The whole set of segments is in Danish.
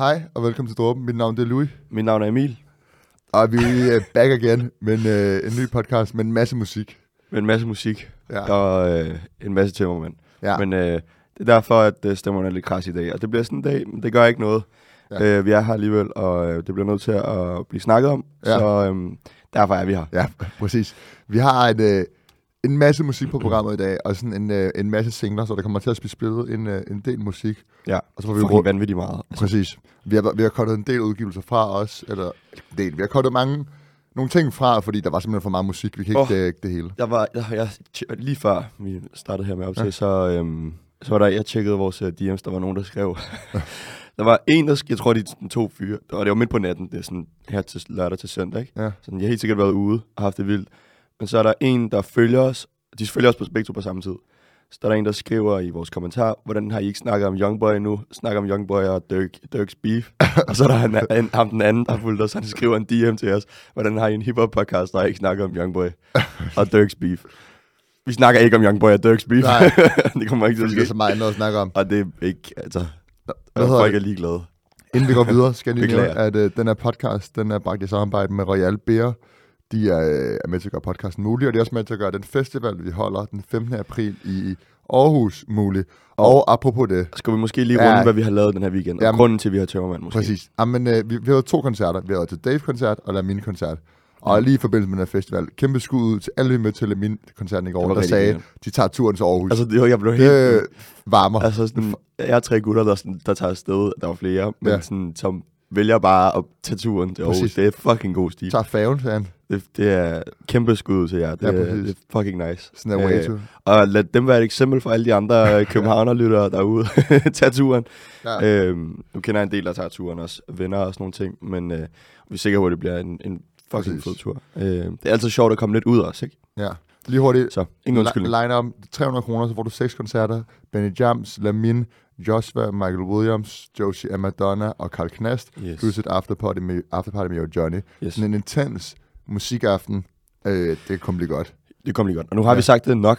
Hej og velkommen til Dråben. Mit navn det er Louis. Mit navn er Emil. Og vi er uh, back again med en, uh, en ny podcast med en masse musik. Med en masse musik Ja. og øh, en masse tømmermænd. Ja. Men øh, det er derfor, at øh, stemmerne er lidt kras i dag. Og det bliver sådan en dag, men det gør ikke noget. Ja. Øh, vi er her alligevel, og øh, det bliver nødt til at blive snakket om. Ja. Så øh, derfor er vi her. Ja, præcis. Vi har en, uh, en masse musik på programmet i dag, og sådan en, uh, en masse singler, så der kommer til at blive spillet en, uh, en del musik. Ja, Og så får vi råd. vanvittigt meget. Altså, Præcis. Vi har, vi har kottet en del udgivelser fra os, eller en del. Vi har kottet mange, nogle ting fra, fordi der var simpelthen for meget musik. Vi kan ikke oh. dække det hele. jeg var, jeg, jeg, lige før vi startede her med op til, Ja. så, øhm, så var der, jeg tjekkede vores uh, DM's, der var nogen, der skrev. der var en, der, jeg tror, de er to fyre, og det var midt på natten, det er sådan her til lørdag til søndag, ikke? Ja. Sådan, jeg har helt sikkert været ude og haft det vildt. Men så er der en, der følger os. De følger os på to på samme tid. Så der er en, der skriver i vores kommentar, hvordan har I ikke snakket om Youngboy nu? Snakker om Youngboy og Dirk, Dirks beef. og så er der en, en, ham den anden, der har fulgt os. Han skriver en DM til os. Hvordan har I en hiphop podcast, der ikke snakker om Youngboy og Dirks beef? Vi snakker ikke om Youngboy og Dirks beef. Nej. det kommer ikke til at Fordi der er ske. så meget andet at snakke om. Og det er ikke, altså... Hvad folk det? er ligeglade. Inden vi går videre, skal jeg lige nævne, at uh, den her podcast, den er bragt i samarbejde med Royal Beer. De er, øh, er med til at gøre podcasten mulig, og de er også med til at gøre den festival, vi holder den 15. april i Aarhus mulig. Og, og apropos det, Skal vi måske lige Ja. runde, hvad vi har lavet den her weekend? Og Jamen- grunden til, at vi har tørmand måske. præcis. Jamen, øh, vi, vi har været to koncerter. Vi har været til Dave-koncert og Lamin-koncert. Og lige i forbindelse med den her festival, kæmpe skud ud til alle, vi med til Lamin-koncerten i går, der sagde, grineren. de tager turen til Aarhus. Altså, det, jeg blev helt... øh, varmer. Altså sådan, jeg er tre gutter, der, sådan, der tager afsted. Der var flere, men Ja. ja. sådan, som vælger bare at tage turen til Aarhus. Præcis. Det er fucking god stil. tager færgen, sagde han. Det, det er kæmpe skud til jer. Det, Ja, præcis. det er fucking nice. Sådan er way to. og lad dem være et eksempel for alle de andre københavnerlyttere derude. Tag turen. Ja. Øhm, nu kender jeg en del, der tager turen også. Venner og sådan nogle ting. Men øh, vi er sikre på, at det bliver en, en fucking fed tur. Øh, det er altid sjovt at komme lidt ud også, ikke? ja. Lige hurtigt, Så, ingen undskyldning. Line om 300 kroner, så får du seks koncerter. Benny Jams, Lamin, Joshua, Michael Williams, Josie Madonna og Carl Knast. Yes. Plus et afterparty med, afterparty med Johnny. yes. Sådan en intens musikaften. Øh, det kommer blive godt. Det kom lige godt. Og nu har Ja. vi sagt det nok.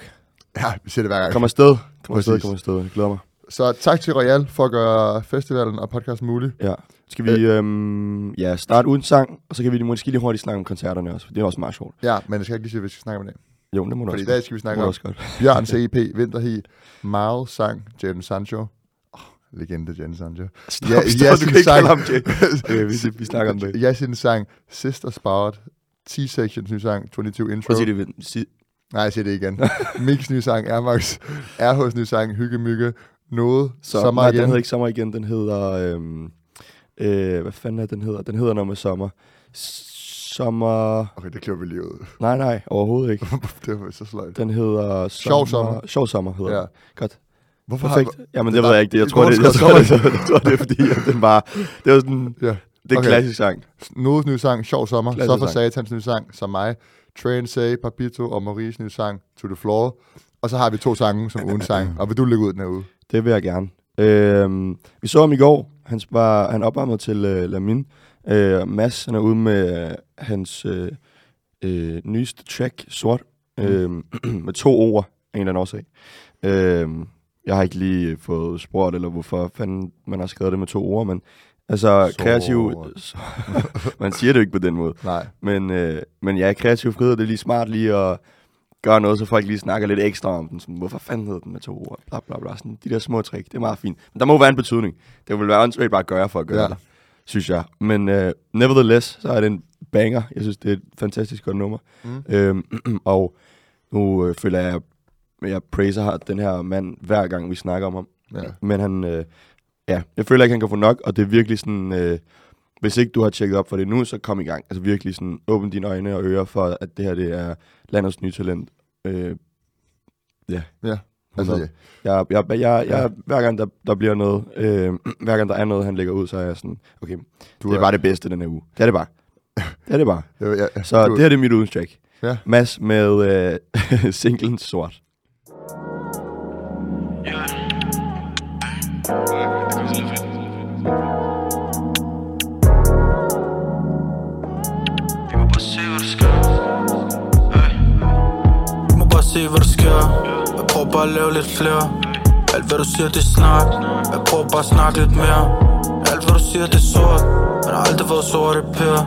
Ja, vi ser det hver gang. Kom afsted. Kom afsted, kom afsted. Jeg glæder mig. Så tak til Royal for at gøre festivalen og podcasten mulig. Ja. Skal vi øhm, ja, starte uden sang, og så kan vi måske lige hurtigt snakke om koncerterne også, for det er også meget sjovt. Ja, men jeg skal ikke lige sige, hvad vi skal snakke om i dag. Jo, det må du Fordi i også dag skal vi snakke Det om. Bjørn CEP, Vinterhi, Miles sang, Jadon Sancho. Legende Jadon Sancho. Stop, Ja, stop, Yasin du kan ikke sang- kalde ham. Okay, vi, vi snakker om det. Yasin sang Sister Spout, T-Sections nye sang, 22 Intro. Prøv at sige det. Sig, Nej, jeg siger det igen. Mix nye sang, Air Max, RH's nye sang, Hygge Mygge, Noget, så, Sommer nej, den igen. hedder ikke Sommer igen, den hedder... Øhm, øh, hvad fanden er den hedder? Den hedder noget med sommer. Sommer... Okay, det klipper vi lige ud. Nej, nej, overhovedet ikke. det var så sløjt. Den hedder... Sjov sommer. Sjov sommer hedder Ja. den. Godt. Hvorfor Perfekt. Jamen, det ved var- jeg ikke. Jeg det tror, var det, jeg, sgu tror, det, jeg tror, det er fordi, at den bare... Det var sådan... Ja. Det er Okay. klassisk sang. Nodes nye sang, Sjov Sommer, Klassisk Så for. Satans nye sang, som mig, Train Say, Papito og Maries nye sang, To The Floor. Og så har vi to sange som uden sang. Og vil du lægge ud den her uge? Det vil jeg gerne. Øhm, vi så ham i går. Han, var, han opvarmede til øh, Lamin. Øh, Mads han er ude med øh, hans øh, øh, nyeste track, Sort, øh, med to ord en eller anden årsag. Øh, jeg har ikke lige fået spurgt, eller hvorfor fanden man har skrevet det med to ord, men altså Sort. kreativ... Så, man siger det jo ikke på den måde. Nej. Men, øh, men ja, kreativ frihed, det er lige smart lige at gøre noget, så folk lige snakker lidt ekstra om den. Sådan, hvorfor fanden hedder den med to ord? Bla, bla, bla. Sådan, de der små trick, det er meget fint. Men der må være en betydning. Det vil være åndssvagt bare at gøre for at gøre Ja. det, synes jeg. Men øh, nevertheless, så er det en banger. Jeg synes, det er et fantastisk godt nummer. Mm. Øhm, og nu øh, føler jeg, jeg praiser har den her mand, hver gang vi snakker om ham. Ja. Men han, øh, ja, jeg føler ikke, han kan få nok, og det er virkelig sådan, øh, hvis ikke du har tjekket op for det nu, så kom i gang. Altså virkelig sådan, åbn dine øjne og ører for, at det her, det er landets nye talent. Øh, ja. Ja. Altså, ja. Jeg, jeg, jeg, jeg, jeg, hver gang der, der bliver noget, øh, hver gang der er noget, han lægger ud, så er jeg sådan, okay, du det er bare det bedste den her uge. Det er det bare. Det er det bare. Ja, ja, ja. Så du, det her det er mit ugens track. Ja. Mads med øh, singlen Sort. Vi må bare se, hvad der sker. Jeg prøver bare at lave lidt flere. Alt hvad du siger, det er snak. Jeg prøver bare at snakke lidt mere. Alt hvad du siger det er sort. Men har aldrig været sort i pære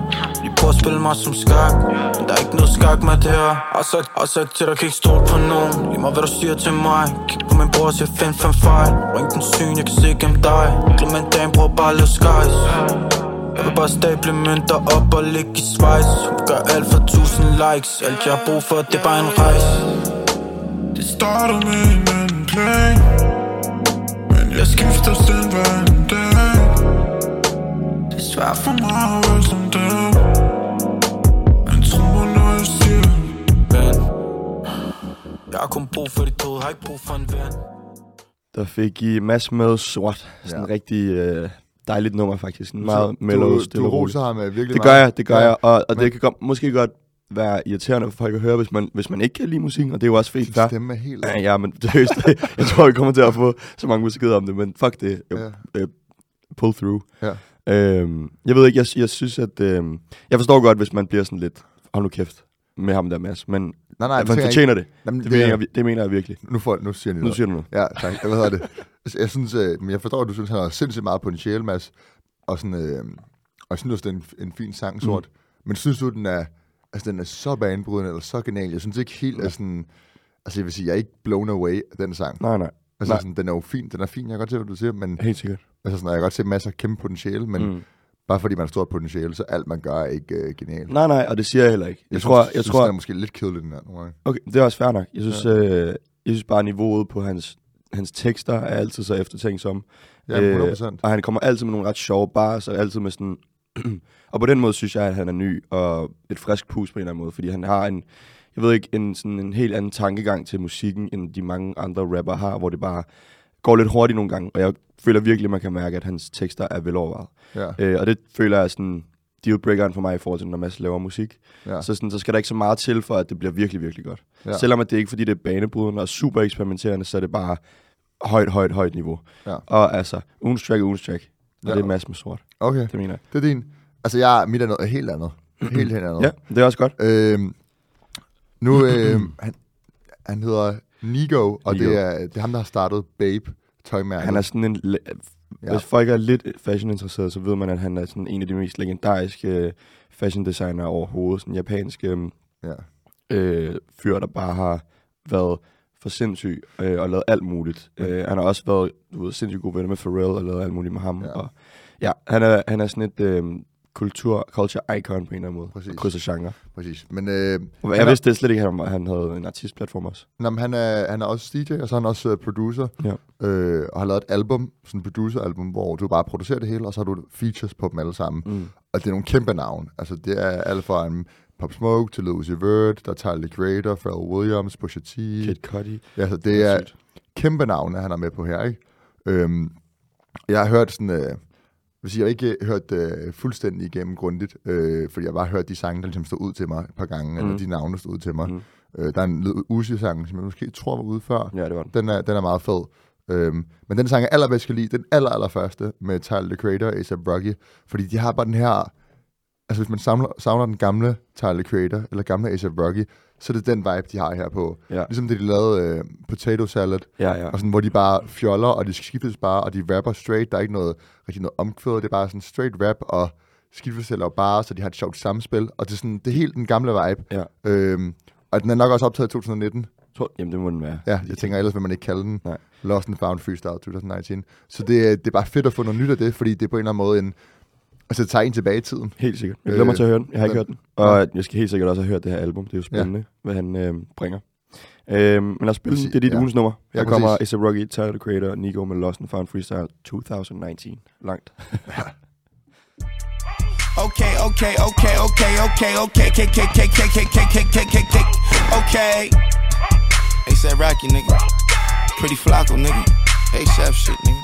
prøver at spille mig som skak. Men der er ikke noget skak med det her. Har sagt, har sagt til dig, kan ikke stole på nogen. Lige meget hvad du siger til mig. Kig på min bror og siger find fem fejl. Ring den syn, jeg kan se gennem dig. Glem en dag, prøv bare at lave skies jeg vil bare stable mønter op og ligge i Schweiz. Hun gør alt for tusind likes. Alt jeg har brug for, det er bare en rejse. Det starter med en anden plan. Men jeg skifter den hver en dag. Det er svært for mig at være som dig Jeg har kun brug for dit hoved, har ikke brug for en ven Der fik I Mads med sort. Sådan en Ja. rigtig øh, dejligt nummer, faktisk. En meget mellow, du, stille du roser ham øh, virkelig Det gør jeg, det gør Ja. jeg. Og, og Men- det kan godt, måske godt være irriterende for folk at høre, hvis man, hvis man ikke kan lide musikken, og det er jo også fint. Din stemme er helt... Ja, ja, men seriøst, jeg tror, vi kommer til at få så mange beskeder om det, men fuck det. Jeg, Ja. pull through. Ja. Øhm, jeg ved ikke, jeg, jeg synes, at... Øhm, jeg forstår godt, hvis man bliver sådan lidt... Hold nu kæft med ham der, Mads. Men Nej, nej, det man fortjener det. Jamen, Det, det er- mener, jeg, det mener jeg virkelig. Nu, får, nu siger jeg Nu noget. siger du noget. Ja, tak. Jeg, hvad hedder det? Altså, Jeg synes, øh, men jeg forstår, at du synes, han har sindssygt meget potentiale, Mads. Og, sådan, øh, og jeg synes også, det er en, en fin sang, sort. Mm. Men synes du, den er, altså, den er så banebrydende, eller så genial? Jeg synes ikke helt, at sådan... Altså, jeg vil sige, jeg er ikke blown away af den sang. Nej, nej. Altså, nej. sådan, den er jo fin, den er fin, jeg kan godt se, hvad du siger, men Helt sikkert. altså, sådan, jeg kan godt se masser af kæmpe potentiale, men mm. Bare fordi man har stort potentiale, så alt man gør er ikke øh, genialt. Nej, nej, og det siger jeg heller ikke. Jeg, jeg tror, synes, jeg synes, tror, den er måske lidt kedelig, den her nogle gange. Okay, det er også fair nok. Jeg synes, ja. øh, jeg synes bare, niveauet på hans, hans tekster er altid så eftertænksom. Ja, 100%. og han kommer altid med nogle ret sjove bars, og altid med sådan... og på den måde synes jeg, at han er ny og et frisk pus på en eller anden måde, fordi han har en, jeg ved ikke, en, sådan en helt anden tankegang til musikken, end de mange andre rapper har, hvor det bare går lidt hurtigt nogle gange, og jeg føler virkelig, at man kan mærke, at hans tekster er velovervejet. Ja, Øh, og det føler jeg sådan dealbreakeren for mig i forhold til, når Mads laver musik. ja, Så, sådan, så skal der ikke så meget til, for at det bliver virkelig, virkelig godt. Ja. Selvom at det ikke fordi det er banebrydende og super eksperimenterende, så er det bare højt, højt, højt niveau. Ja. Og altså, ugens track er ugens track. Og ja. det er Mads med sort. okay. Det mener jeg. Det er din. Altså, jeg, mit er noget helt andet. Helt, helt andet. Ja, det er også godt. Øhm, nu, øhm, han, han hedder Nigo, og Nigo. det er, det er ham, der har startet Babe tøjmærket. Han er sådan en... Ja. Hvis folk er lidt fashion-interesseret, så ved man, at han er sådan en af de mest legendariske øh, fashion designer overhovedet. Sådan en japansk øh, ja. øh, fyr, der bare har været for sindssyg øh, og lavet alt muligt. Øh, han har også været du ved, sindssygt god venner med Pharrell og lavet alt muligt med ham. Ja. Ja. Og, ja, han er, han er sådan et øh, kultur, culture icon på en eller anden måde. Præcis. Og krydser genre. Præcis. Men, øh, han jeg er- vidste det slet ikke, at han, han havde en artistplatform også. Men han, er, han er også DJ, og så er han også uh, producer. Ja. Øh, og har lavet et album, sådan et producer-album, hvor du bare producerer det hele, og så har du features på dem alle sammen. Mm. Og det er nogle kæmpe navn. Altså, det er alt fra en Pop Smoke til Uzi Vert, der er Tyler, the Creator, Pharrell Williams, Pusha T. Kid Cudi. Ja, så det er kæmpe navne, han er med på her, ikke? Øhm, jeg har hørt sådan... Øh, vil sige, jeg har ikke hørt øh, fuldstændig igennem grundigt, øh, fordi jeg har bare hørt de sange, der ligesom stod ud til mig et par gange, mm. eller de navne, stod ud til mig. Mm. Øh, der er en Uzi-sang, som jeg måske tror var ude før. Ja, det var den. Den er, den er meget fed. Øhm, men den sang, jeg allerbedst kan lide, den aller, aller første med Tyler, the Creator og A$AP Rocky, fordi de har bare den her... Altså, hvis man samler, savner den gamle Tyler, the Creator, eller gamle A$AP Rocky, så er det den vibe, de har her på. Ja. Ligesom det, de lavede øh, Potato Salad, Ja, ja. og sådan, hvor de bare fjoller, og de skiftes bare, og de rapper straight. Der er ikke noget, rigtig noget omkvædet. Det er bare sådan straight rap, og skiftes eller bare, så de har et sjovt samspil. Og det er, sådan, det er helt den gamle vibe. Ja. Øhm, og den er nok også optaget i 2019. Tror, jamen, det må den være. Ja, jeg tænker, ellers vil man ikke kalde den Nej. Lost and Found Freestyle 2019. Så det, er- det er bare fedt at få noget nyt af det, fordi det er på en eller anden måde en... Altså, det tager en tilbage i tiden. Helt sikkert. Jeg glæder mig Øh, til at høre den. Jeg har ikke hørt den. Og jeg skal helt sikkert også have hørt det her album. Det er jo spændende, ja. hvad han øh, bringer. Øh, men lad os spille den. Præcis, Det er dit ja. ugens nummer. Ja, Her kommer præcis. A$AP Rocky, Tyler, the Creator, Nigo med Lost and Found Freestyle 2019. Langt. Okay, okay, okay, okay, okay, okay, okay, okay, okay, okay, okay, okay, okay, okay, okay, okay. ASAP Rocky, nigga. Pretty Flacco, nigga. ASAP shit, nigga.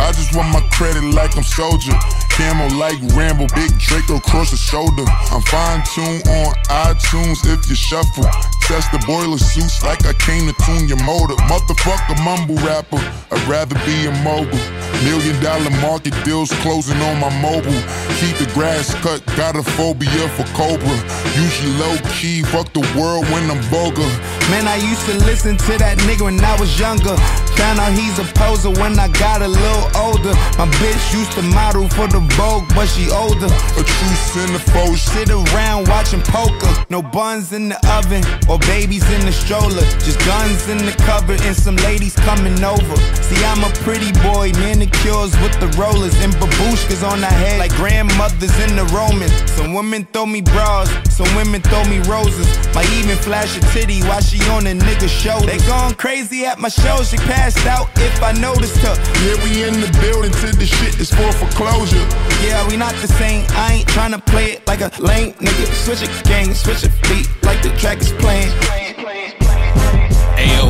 I just want my credit like I'm soldier. Camo like Rambo, big Draco across the shoulder. I'm fine tuned on iTunes if you shuffle. Test the boiler suits like I came to tune your motor. Motherfucker, mumble rapper. I'd rather be a mogul. Million dollar market deals closing on my mobile. Keep the grass cut, got a phobia for Cobra. Usually low key, fuck the world when I'm vulgar. Man, I used to listen to that nigga when I was younger. found out he's a poser when I got a little older. My bitch used to model for the Vogue, but she older. A true centerfold. Sit around watching poker. No buns in the oven or babies in the stroller. Just guns in the cupboard and some ladies coming over. See, I'm a pretty boy, manicures with the rollers and babushkas on the head like grandmothers in the Romans. Some women throw me bras, some women throw me roses. Might even flash a titty while she on a nigga shoulder. They gone crazy at my show. She passed out if I noticed her. Yeah, we in the building till the shit is for foreclosure. Yeah, we not the same. I ain't tryna play it like a lame nigga. Switch a gang, switch a beat like the track is playing. Ayo,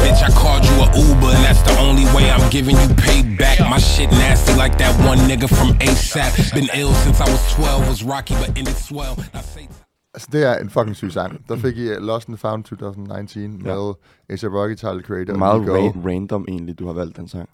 bitch, I called you a Uber, and that's the only way I'm giving you payback. My shit nasty like that one nigga from ASAP. Been ill since I was 12, was rocky but ended swell. Altså, det er en fucking syg sang. Der fik I uh, Lost and Found 2019 Ja. med A$AP Rocky, Tyler Creator Meget ra- random egentlig, du har valgt den sang.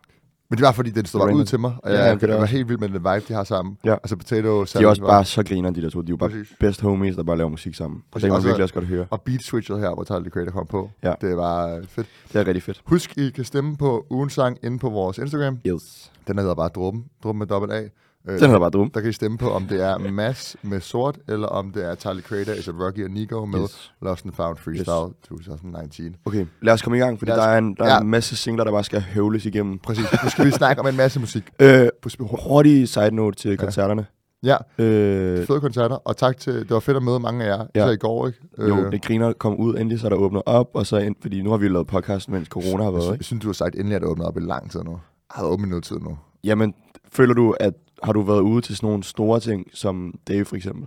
Men det var fordi, den stod bare ud til mig, og Ja, jeg, ja, jeg, er jeg var helt vild med den vibe, de har sammen. Ja. Altså Potato, De er også bare så griner, de der to. De er jo bare Præcis. best homies, der bare laver musik sammen. Præcis. Det kan man virkelig også godt høre. Og beat switchet her, hvor Tyler Creator kom på. Ja. Det var øh, fedt. Det er rigtig fedt. Husk, I kan stemme på ugens sang inde på vores Instagram. Yes. Den hedder bare Drum. Drum med dobbelt A. Øh, Den er bare dum. Der kan I stemme på, om det er Mass med sort, eller om det er Tyler Creator, A$AP Rocky og Nico med Yes. Lost and Found Freestyle 2019. Okay, lad os komme i gang, fordi os- der er en, der er Ja. en masse singler, der bare skal høvles igennem. Præcis. Nu skal vi snakke om en masse musik. Øh, På hurtig side note til koncerterne. Ja, Øh, fede koncerter, og tak til, det var fedt at møde mange af jer, Ja. ja. i går, ikke? jo, det griner kom ud, endelig så er der åbnet op, og så ind, fordi nu har vi jo lavet podcast, mens corona har været, jeg ikke? synes, du har sagt endelig, at det åbnet op i lang tid nu. Jeg har åbnet noget tid nu. Jamen, føler du, at har du været ude til sådan nogle store ting, som Dave for eksempel,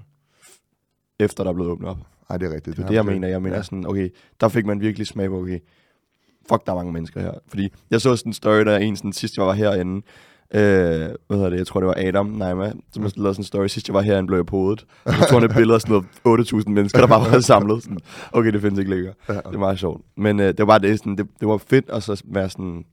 efter der er blevet åbnet op? Nej, det er rigtigt. Det er har det, jeg mener. Jeg mener ja. sådan, okay, der fik man virkelig smag på, okay, fuck, der er mange mennesker her. Fordi jeg så sådan en story, der er en sådan, sidst jeg var herinde, øh, hvad hedder det, jeg tror det var Adam Naima, som mm. lavede sådan en story, sidst jeg var herinde, blev jeg på hovedet. Og så tog han et billede af sådan noget 8.000 mennesker, der bare var samlet. Sådan, okay, det findes ikke længere. Det er meget sjovt. Men øh, det var bare det, sådan, det, det var fedt at så være sådan,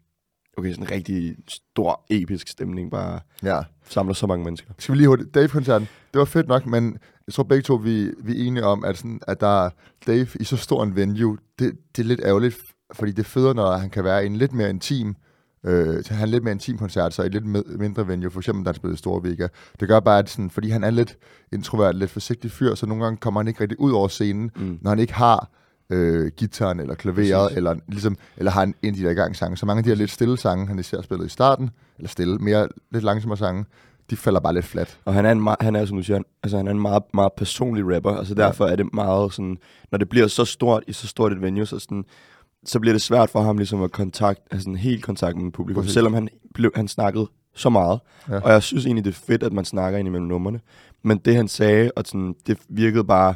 okay, sådan en rigtig stor, episk stemning, bare Ja. samler så mange mennesker. Skal vi lige hurtigt. Dave-koncerten, det var fedt nok, men jeg tror begge to, vi, vi er enige om, at, sådan, at der er Dave i så stor en venue, det, det er lidt ærgerligt, fordi det er federe, når han kan være en lidt mere intim, øh, han en lidt mere intim koncert, så i lidt med, mindre venue, for eksempel da han spillede i Vega. Det gør bare, at sådan, fordi han er lidt introvert, lidt forsigtig fyr, så nogle gange kommer han ikke rigtig ud over scenen, Mm. når han ikke har øh, gitaren eller klaveret, Præcis. eller, ligesom, eller har en, en af de der gang sange. Så mange af de her lidt stille sange, han især spillet i starten, eller stille, mere lidt langsommere sange, de falder bare lidt flat. Og han er, en meget, han er, som du siger, altså han er en meget, meget personlig rapper, altså derfor er det meget sådan, når det bliver så stort i så stort et venue, så, sådan, så bliver det svært for ham ligesom at kontakt, altså en helt kontakt med publikum, Præcis. selvom han, blev, han snakkede så meget. Ja. Ja. Og jeg synes egentlig, det er fedt, at man snakker ind imellem numrene. Men det han sagde, og sådan, det virkede bare,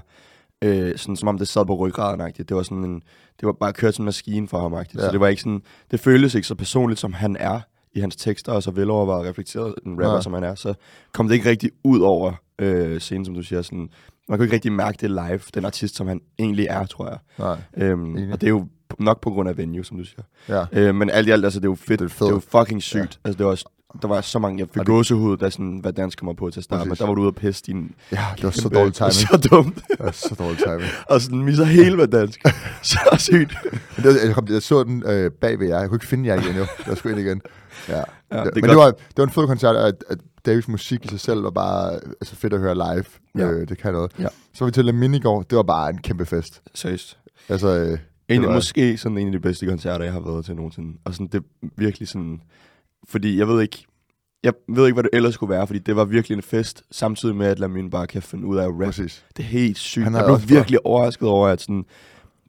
øh, sådan, som om det sad på ryggraden -agtigt. Det var sådan en, det var bare kørt som en maskine for ham -agtigt. Ja. Så det var ikke sådan, det føltes ikke så personligt, som han er i hans tekster, og så velovervejet og reflekteret en rapper, Nej. som han er. Så kom det ikke rigtig ud over øh, scenen, som du siger. Sådan, man kunne ikke rigtig mærke det live, den artist, som han egentlig er, tror jeg. Nej. Øhm, og det er jo nok på grund af venue, som du siger. Ja. Øh, men alt i alt, altså, det er jo fedt. Det er fedt. det er jo fucking sygt. Ja. Altså, det var, der var så mange, jeg fik det- gåsehud, da sådan, hvad dansk kommer på til at starte. Præcis. Der var du ude og pisse din... Ja, det var så dårlig timing. Så dumt. Det var så dårlig timing. og sådan misser hele hvad dansk. så sygt. Men det, var- jeg, kom, jeg så den øh, bag ved jer. Jeg kunne ikke finde jer igen, jo. Jeg skulle ind igen. Ja. Ja, det men godt. det var, det var en fed koncert, at, at Davids musik i sig selv var bare altså, fedt at høre live. Ja. Øh, det kan noget. Ja. Så var vi til La Mini i går. Det var bare en kæmpe fest. Seriøst. Altså, øh, En, var, Måske sådan en af de bedste koncerter, jeg har været til nogensinde. Og sådan, det virkelig sådan... Fordi jeg ved ikke... Jeg ved ikke, hvad det ellers skulle være, fordi det var virkelig en fest, samtidig med, at Lamin bare kan finde ud af at rap. præcis. Det er helt sygt. Han Jeg blev virkelig overrasket over, at sådan,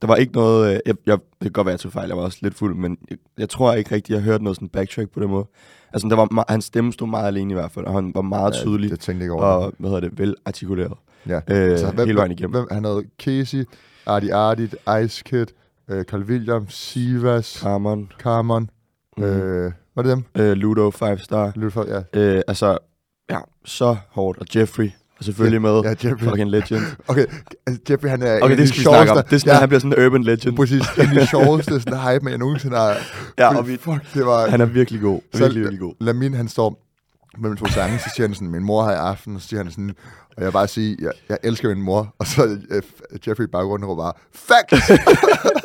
der var ikke noget... øh, Jeg, jeg, det kan godt være, at jeg tog fejl. Jeg var også lidt fuld, men jeg, jeg tror ikke rigtig, jeg hørte noget sådan backtrack på den måde. Altså, der var, hans stemme stod meget alene i hvert fald, og han var meget tydelig Det tænkte jeg ikke over. og, hvad hedder det, vel artikuleret. ja. Øh, hele vejen igennem. Hvem, han havde Casey, Artie Artie, Ice Kid, øh, Carl Williams, Sivas, Carmen, Carmon. mm. Øh, var det dem? øh, Ludo, Five Star. Lidt for, ja. Øh, altså, ja, så hårdt. Og Jeffrey er selvfølgelig med. Ja, Jeffrey. Fucking legend. Okay, altså Jeffrey, han er Okay, det de skal vi snakke om. Det er sådan, ja, han bliver sådan en urban legend. Præcis, en af de sjoveste sådan, hype, jeg nogensinde har... Ja, og vi, Fuck, det var... han er virkelig god. Så- Virkelig, virkelig god. Lamin, han står mellem to sange, så siger han sådan, min mor har i aften, og så siger han sådan, og jeg vil bare sige, jeg, jeg elsker min mor, og så uh, Jeffrey i baggrunden råber bare, facts!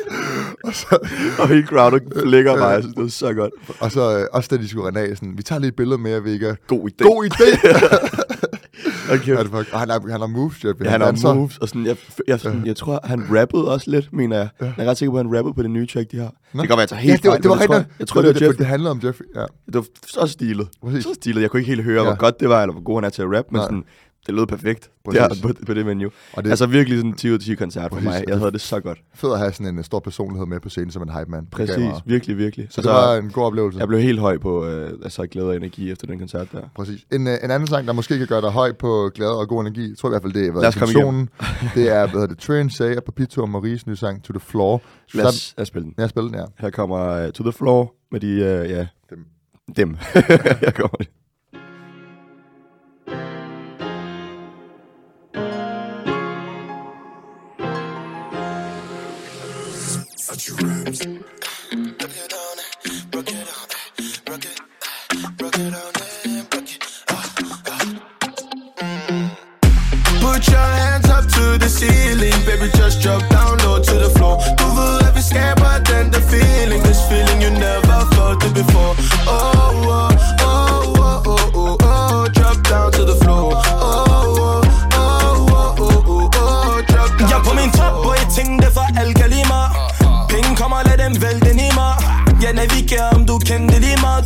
og hele crowdet flækker bare. Jeg synes, det er så godt. Og så øh, også da de skulle rende af, sådan, vi tager lige et billede med, Vega. God idé. God idé! Okay. Det fuck- og han har, han har moves, Jeff. Ja, han danser. har moves, og sådan, jeg, jeg, sådan, jeg tror, han rappede også lidt, mener jeg. Jeg er ret sikker på, at han rappede på det nye track, de har. Det kan godt være, jeg tager helt ja, det var, fejl, det var jeg tror, rigtigt. jeg tror, det var Jeff. Det handlede om Jeff, ja. Det var så stilet. Præcis. Så stilet. Jeg kunne ikke helt høre, Ja. hvor godt det var, eller hvor god han er til at rap, men Nej. sådan, det lød perfekt Præcis. der, på, på det menu. Og Det, altså virkelig sådan en 10 ud af 10 koncert for mig. Jeg havde det så godt. Fedt at have sådan en øh, stor personlighed med på scenen som en hype man. Præcis. mig- Virkelig, virkelig. Så det var en god oplevelse. Jeg blev helt høj på øh, altså, glæde og energi efter den koncert der. Præcis. En, øh, en anden sang, der måske kan gøre dig høj på glæde og god energi, jeg tror i hvert fald, det er Lad os komme intentionen. det er, hvad hedder det, Train Say og Papito og Maries nye sang, To The Floor. Lad os, lad os spille den. Jeg spiller den, ja. Her kommer uh, To The Floor med de, uh, ja, Dem. dem. Her kommer det. Put your hands up to the ceiling, baby, just drop down low to the floor. Du ved, at vi skaber den der feeling, this feeling you never felt it before.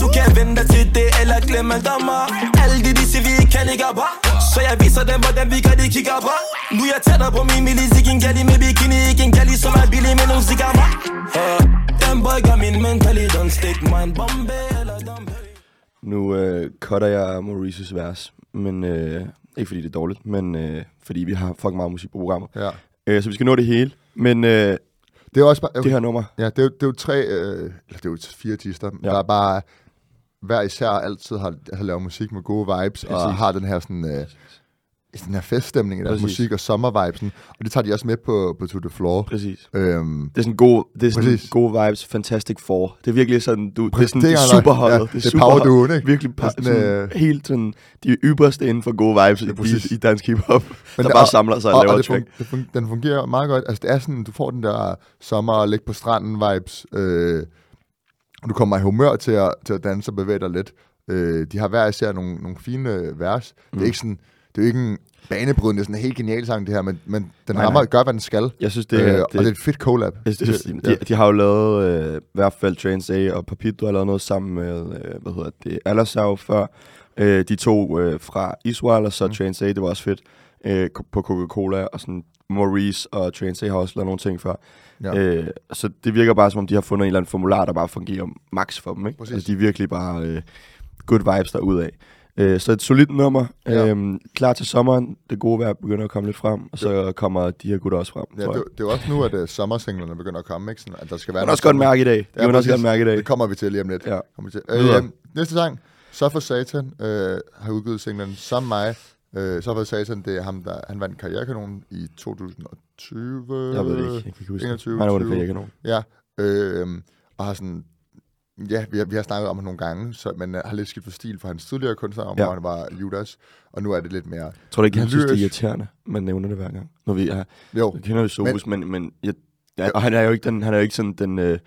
Du kan vente dig til det, eller glemme dommer Alle de, siger, vi ikke kan ikke på Så jeg viser dem, hvordan vi gør, de kigger på Nu jeg tættere på min millis, ikke en gali med bikini Ikke en gali, som er billig med nogle cigarer uh, Den boy gør min mentally, don't stick mig en bombe eller dumpe Nu øh, cutter jeg Maurices vers, men øh, ikke fordi det er dårligt, men øh, fordi vi har fucking meget musik på programmet. ja. Øh, så vi skal nå det hele. Men øh, Det er også bare, det her nummer, Ja, det er, jo, det er jo tre, øh, eller det er jo fire artister, ja. Ja. der er bare hver især altid har, har lavet musik med gode vibes, Præcis. og Præcis. har den her sådan, øh, den her feststemning i deres Præcis. musik og sommervibesen, og det tager de også med på, på To The Floor. præcis. Øhm, Det er sådan god, det er sådan Præcis. gode vibes, Fantastic Four. Det er virkelig sådan, du, det er sådan det det er er superholdet. ja, det er, det er powerduoen, ikke? Virkelig pa- sådan, sådan, øh, helt sådan, de ypperste inden for gode vibes ja, præcis. i, i dansk hiphop, der det- bare samler sig og, og, laver og et det track. fun- det fun- den fungerer meget godt. Altså, det er sådan, du får den der sommer og ligge på stranden vibes. Øh, og du kommer i humør til at, til at danse og bevæge dig lidt. Øh, de har hver især nogle, nogle fine øh, vers. Mm. Det er ikke sådan, det er jo ikke en banebrydende, sådan en helt genial sang, det her, men, men den Nej, rammer, nej. gør, hvad den skal. Jeg synes, det, øh, er- og det er et fedt collab. Jeg synes, de, de har jo lavet, øh, i hvert fald Trans A og Papito har lavet noget sammen med, øh, hvad hedder det, Alassau før. Øh, de to øh, fra Israel, og så mm. Trans A, det var også fedt, øh, på Coca-Cola, og sådan Maurice og Trans A har også lavet nogle ting før. Ja. Øh, så det virker bare, som om de har fundet en eller anden formular, der bare fungerer max for dem, ikke? Præcis. Altså, de er virkelig bare øh, good vibes derudad. Øh, så et solidt nummer. Ja. Øhm, klar til sommeren. Det gode vejr begynder at komme lidt frem, og så kommer de her gutter også frem. Ja, det, det er jo også nu, at uh, sommersinglerne begynder at komme, ikke? Sådan, at der skal være noget også godt mærke i dag. Jeg kan også godt mærke i dag. Det kommer vi til lige om lidt. Ja. Kommer vi til. Videre. Øh, næste sang, Så for Satan, øh, har udgivet singlen Som mig. Øh, Så for Satan, det er ham, der han vandt Karrierekanonen i 2020. Jeg ved det ikke. Jeg kan ikke huske 21, det. Han er under 20. karrierekanon. Ja, øh, og har sådan... Ja, vi har, vi har snakket om ham nogle gange, så, men uh, har lidt skidt for stil for hans tidligere kunstner, om, Ja. hvor han var Judas, og nu er det lidt mere... Tror du ikke, han synes, det er Lyrisk. irriterende? Man nævner det hver gang. Når vi er, Jo, kender vi Sobus, men, men jeg, ja, og han er jo ikke, den, han er jo ikke sådan den øh,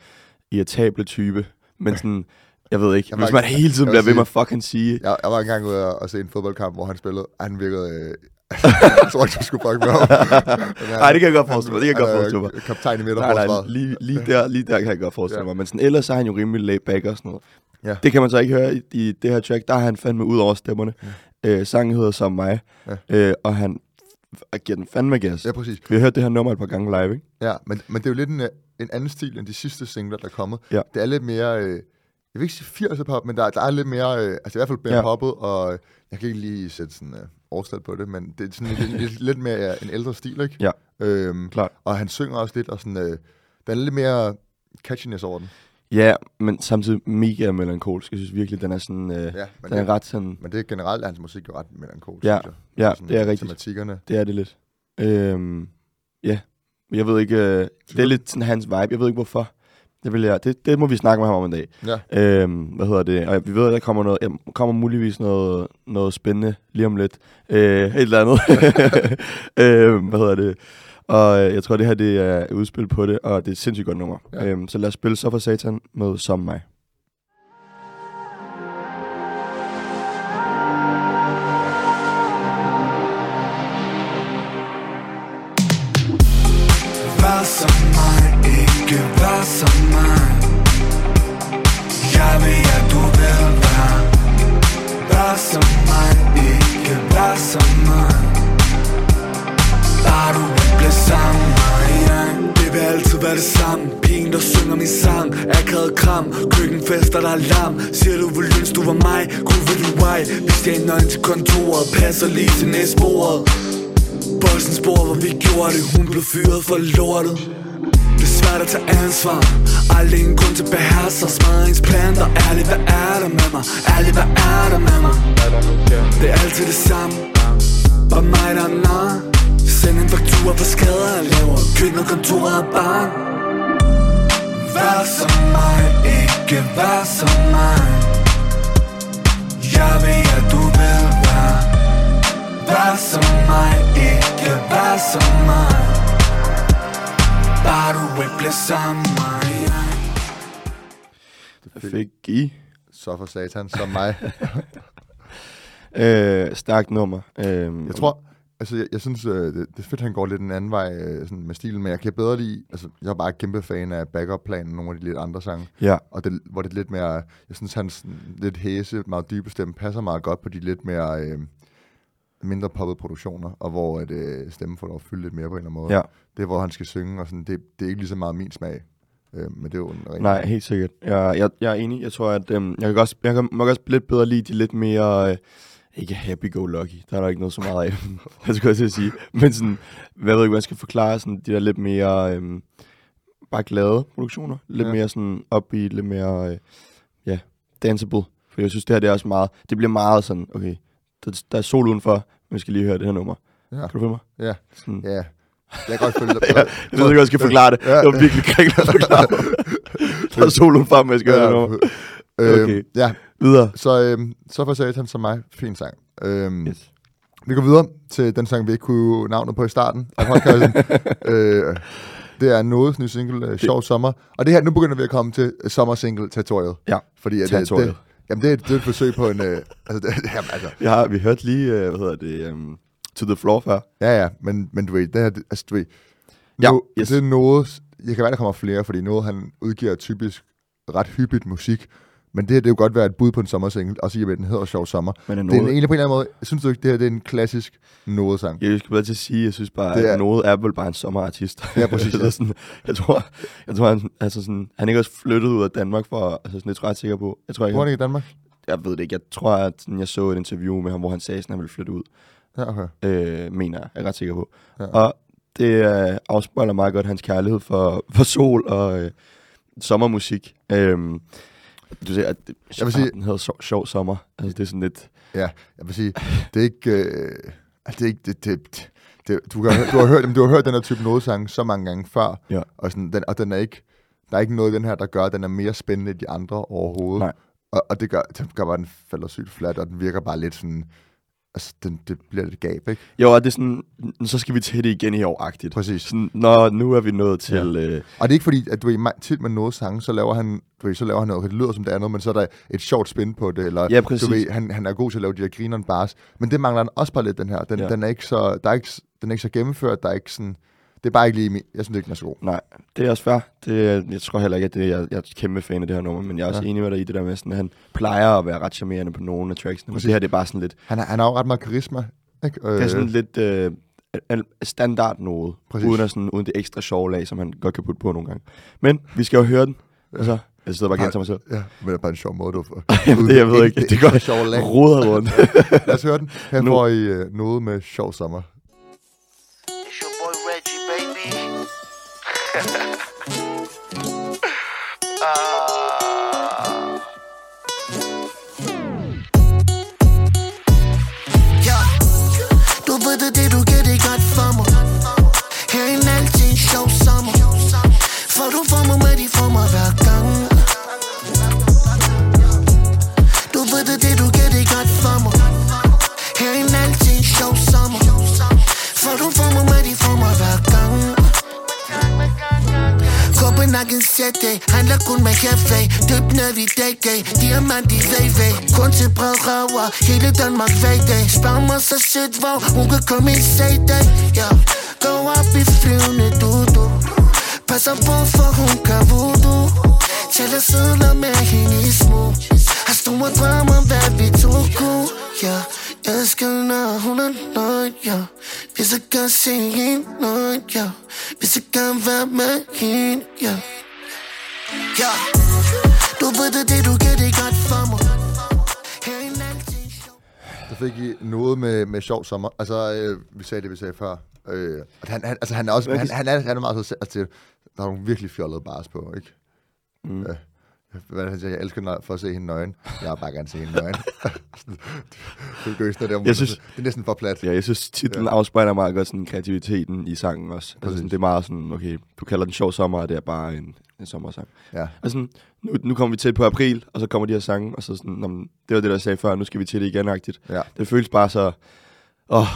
irritable type. Men sådan, jeg ved ikke, Jeg hvis man ikke- hele tiden bliver ved med at fucking sige, jeg, jeg var engang ude og, og se en fodboldkamp, hvor han spillede, og han virkede... Øh, jeg tror ikke, du skulle fuck med ham. Nej, det kan jeg godt forestille mig, det kan jeg godt forestille mig. Kaptajn i nej, midterforsvaret. nej, lige, lige, der, lige der kan jeg godt forestille Ja. mig. Men sådan, ellers så er han jo rimelig laid back og sådan noget. Ja. Det kan man så ikke høre i, i det her track. Der er han fandme ud over stemmerne. Øh, sangen hedder Som mig, Ja. øh, og han f- giver den fandme gas. Ja, præcis. Vi har hørt det her nummer et par gange live, ikke? Ja, men, men det er jo lidt en, øh, en anden stil end de sidste singler, der er kommet. Ja. Det er lidt mere, øh, jeg vil ikke sige 80'er pop, men der, der er lidt mere, øh, altså i hvert fald mere Ja. poppet, og jeg kan ikke lige sætte sådan øh, årstal på det, men det er sådan lidt, lidt, lidt mere øh, en ældre stil, ikke? Ja. Øhm, Klart. og han synger også lidt, og sådan, øh, der er lidt mere catchiness over den. Ja, men samtidig mega melankolsk. Jeg synes virkelig, den er sådan... Øh, Ja, den er det, ret sådan... men det er generelt er hans musik jo ret melankolsk, Ja, synes jeg. ja, Sådan det er rigtigt. Tematikkerne. Det er det lidt. Øhm, ja, jeg ved ikke... Øh, det er lidt sådan hans vibe. Jeg ved ikke, hvorfor. Det, vil jeg, det, det må vi snakke med ham om en dag. Ja. Øhm, hvad hedder det? Og vi ved, at der kommer, noget, kommer muligvis noget, noget spændende lige om lidt. Øh, et eller andet. øhm, hvad hedder det? Og øh, jeg tror, det her det er udspil på det, og det er et sindssygt godt nummer. Ja. Øhm, så lad os spille så for satan med Som mig. Nøgen til kontoret Passer lige til næstbordet Bossen spor, hvor vi gjorde det. Hun blev fyret for lortet. Det er svært at tage ansvar. Aldrig en grund til at beherske sig. Planter. Ærligt, hvad er der med mig? Ærligt, hvad er der med mig? Det er altid det samme. Bare mig, der er nar. Send en faktura for skader jeg laver. Køkken og kontoret og barn. Vær som mig, ikke vær som mig. Jeg ved, at du vil være Vær som mig, ikke vær som mig Bare du ikke bliver med mig Fik I. Så for satan, som mig. Øh, stærkt nummer. Øh, Jeg tror, altså jeg, jeg synes, øh, det, det er fedt, han går lidt en anden vej øh, sådan med stilen, men jeg kan bedre lide, altså jeg er bare kæmpe fan af backup-planen, nogle af de lidt andre sange, Ja, og det, hvor det er lidt mere, jeg synes hans lidt hæse, meget dybe stemme passer meget godt på de lidt mere, øh, mindre poppede produktioner, og hvor at, øh, stemmen får lov at fylde lidt mere på en eller anden måde. ja. Det er, hvor han skal synge, og sådan, det, det er ikke lige så meget min smag, øh, men det er jo en ren... Nej, helt sikkert. Jeg, jeg, jeg er enig. Jeg tror, at øhm, jeg kan også, jeg kan nok også lidt bedre lide de lidt mere... Øh, ikke happy-go-lucky. Der er der ikke noget så meget af. jeg skulle også at sige. Men sådan, hvad ved jeg, hvordan jeg skal forklare sådan, de der lidt mere... Øhm, bare glade produktioner. Lidt Ja. ja. mere sådan upbeat, lidt mere... Øh, ja, danceable. For jeg synes, det her det er også meget... Det bliver meget sådan, okay, der, der er sol udenfor, men vi skal lige høre det her nummer. Ja. Kan du følge mig? Ja, Sådan, ja. Jeg kan godt følge dig. Ja, jeg ved ikke, om jeg skal forklare det. Ja. Det var virkelig kringlet at forklare. der er sol udenfor, men jeg skal høre det nummer. Øhm, Okay. Ja, Videre. så, øhm, så for satan som mig, fin sang. Øhm, Yes. Vi går videre til den sang, vi ikke kunne navnet på i starten af podcasten. øh, det er Nådes nye single, uh, Sjov Sommer. Og det her, nu begynder vi at komme til uh, sommersingle-territoriet. Ja, Fordi at, det, territoriet. det, jamen, det, er, det er et forsøg på en... Uh, altså, det, jamen, altså, har vi hørte lige, uh, hvad hedder det, um, To The Floor før. ja, ja, men, men du ved, det her, altså, du ved, Ja, nu, yes. det er noget, jeg kan være, der kommer flere, fordi noget, han udgiver typisk ret hyppigt musik, men det her, det kunne godt være et bud på en sommersingle, og med, at den hedder Sjov Sommer. Men er Det er en, egentlig på en eller anden måde, synes du ikke, det her det er en klassisk noget-sang? jeg skal bare til at sige, jeg synes bare, Det er- er, at noget er vel bare en sommerartist. Ja, præcis, ja. er sådan, jeg tror, jeg tror han, altså sådan, han er ikke også flyttet ud af Danmark for, altså sådan, det tror jeg ret sikker på. Jeg tror ikke, ikke i Danmark? jeg ved det ikke, jeg tror, at sådan, jeg så et interview med ham, hvor han sagde, at han ville flytte ud. Ja, okay. øh, mener jeg, jeg er ret sikker på. Ja. Og det øh, afspejler meget godt hans kærlighed for, for sol og øh, sommermusik. Øhm, du siger, at Jeg vil sige- den hedder sjov, sjov sommer. Altså, det er sådan lidt... Ja, jeg vil sige, det er ikke... Øh, altså, det er ikke... Det, det, det, du, kan, du, har hørt, du har hørt den her type nådesang så mange gange før, Ja. og, sådan, den, og den er ikke... Der er ikke noget i den her, der gør, at den er mere spændende end de andre overhovedet. Nej. Og, og det gør, det gør bare, at den falder sygt flat, og den virker bare lidt sådan... Altså, den, det bliver lidt gab, ikke? Jo, og det er sådan, så skal vi til det igen i år-agtigt. Præcis. Sådan, Nå, nu er vi nået til... Ja. Øh, Og det er ikke fordi, at du ved, tit med noget sang, så laver han, du ved, så laver han noget, det lyder som det andet, men så er der et sjovt spin på det, eller Ja, præcis. du ved, han, han er god til at lave de der grineren bars, men det mangler han også bare lidt, den her. Den. Ja. den, er ikke så, der er ikke, den er ikke så gennemført, der er ikke sådan, det er bare ikke lige, min- jeg synes ikke, den er så god. nej, det er også fair. Det, jeg tror heller ikke, at det, jeg, jeg er kæmpe fan af det her nummer, men jeg er også Ja. enig med dig i det der med, sådan, at han plejer at være ret charmerende på nogle af tracksene. Men det her, det er bare sådan lidt... Han, har- han har jo ret meget karisma, ikke? Det er sådan lidt øh, standard noget, Præcis. uden, at sådan, uden det ekstra sjove lag, som han godt kan putte på nogle gange. Men vi skal jo høre den. Altså, jeg sidder bare og gentager mig selv. Ja, men det er bare en sjov måde, du får. Det jeg ved ikke. Det går sjov lag. roder rundt. Lad os høre den. Her Nu. får I uh, noget med sjov sommer. Ха-ха-ха. snakken sæt af Handler kun med kaffe Dyb ned i Diamant i VV Kun til bred Hele Danmark dag Spørg mig så sødt hvor Hun kan sag dag Ja Gå op i flyvende du du Passer på for hun kan voodoo Tæller sædler med hende i smug Har store drømmer hvad vi to jeg elsker når hun er nøgen, ja Hvis jeg kan se hende nøgen, ja Hvis jeg kan være med hende, ja Ja Du ved det, det du gør det godt for mig Så fik I noget med, med sjov sommer. Altså, øh, vi sagde det, vi sagde før. Øh, og han, han, altså, han er også, han, han, er, han er meget så altså, der er nogle virkelig fjollede bars på, ikke? Mm. Øh, hvad han siger? Jeg elsker nø- for at se hende nøgen. Jeg vil bare gerne se hende nøgen. det, det, det, det, Jeg synes- det er næsten for plat. Ja, jeg synes, titlen Ja. afspejler meget godt sådan, kreativiteten i sangen også. Altså, sådan, det er meget sådan, okay, du kalder den sjov sommer, og det er bare en, en sommersang. Ja. Altså, nu, nu kommer vi til på april, og så kommer de her sange, og så sådan, "Nå, men det var det, der sagde før, nu skal vi til det igen-agtigt. Ja. Det føles bare så, åh, oh,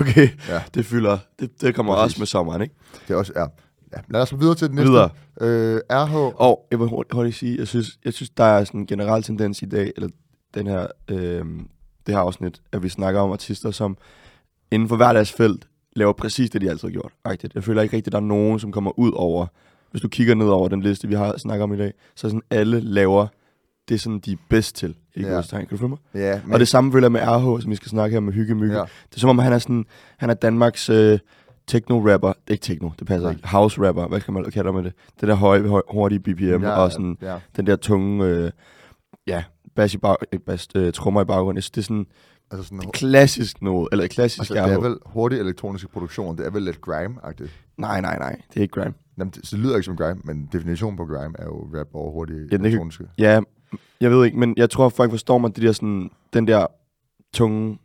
okay, ja. det fylder, det, det kommer Præcis. også med sommeren, ikke? Det er også, ja. Ja. Lad os videre til den næste. Videre. Øh, RH. Og jeg vil hurtigt, hurtigt sige, jeg synes, jeg synes, der er sådan en generel tendens i dag, eller den her, øh, det her afsnit, at vi snakker om artister, som inden for hver deres felt laver præcis det, de altid har gjort. Rigtigt. Jeg føler ikke rigtigt, at der er nogen, som kommer ud over, hvis du kigger ned over den liste, vi har snakket om i dag, så er sådan alle laver det, som de er bedst til. Ikke Ja. Kan du følge mig? Ja, Men... Og det samme føler jeg med RH, som vi skal snakke her med Hygge Mygge. Ja. Det er som om, han er, sådan, han er Danmarks øh, techno-rapper. Ikke techno, det passer Nej. ikke. House-rapper, hvad skal man kalde med det? Det der høje, høje hurtige BPM, ja, ja, og sådan ja. den der tunge, øh, ja, bass i bag, ikke bass, øh, trommer i baggrunden. Det er sådan Altså sådan, det klassisk noget, eller klassisk altså, det er vel hurtig elektronisk produktion. Det er vel lidt grime-agtigt. Nej, nej, nej, det er ikke grime. Jamen, det, så det lyder ikke som grime, men definitionen på grime er jo rap over hurtig det kan- elektroniske. Ja, jeg ved ikke, men jeg tror, folk forstår mig, det der sådan, den der tunge,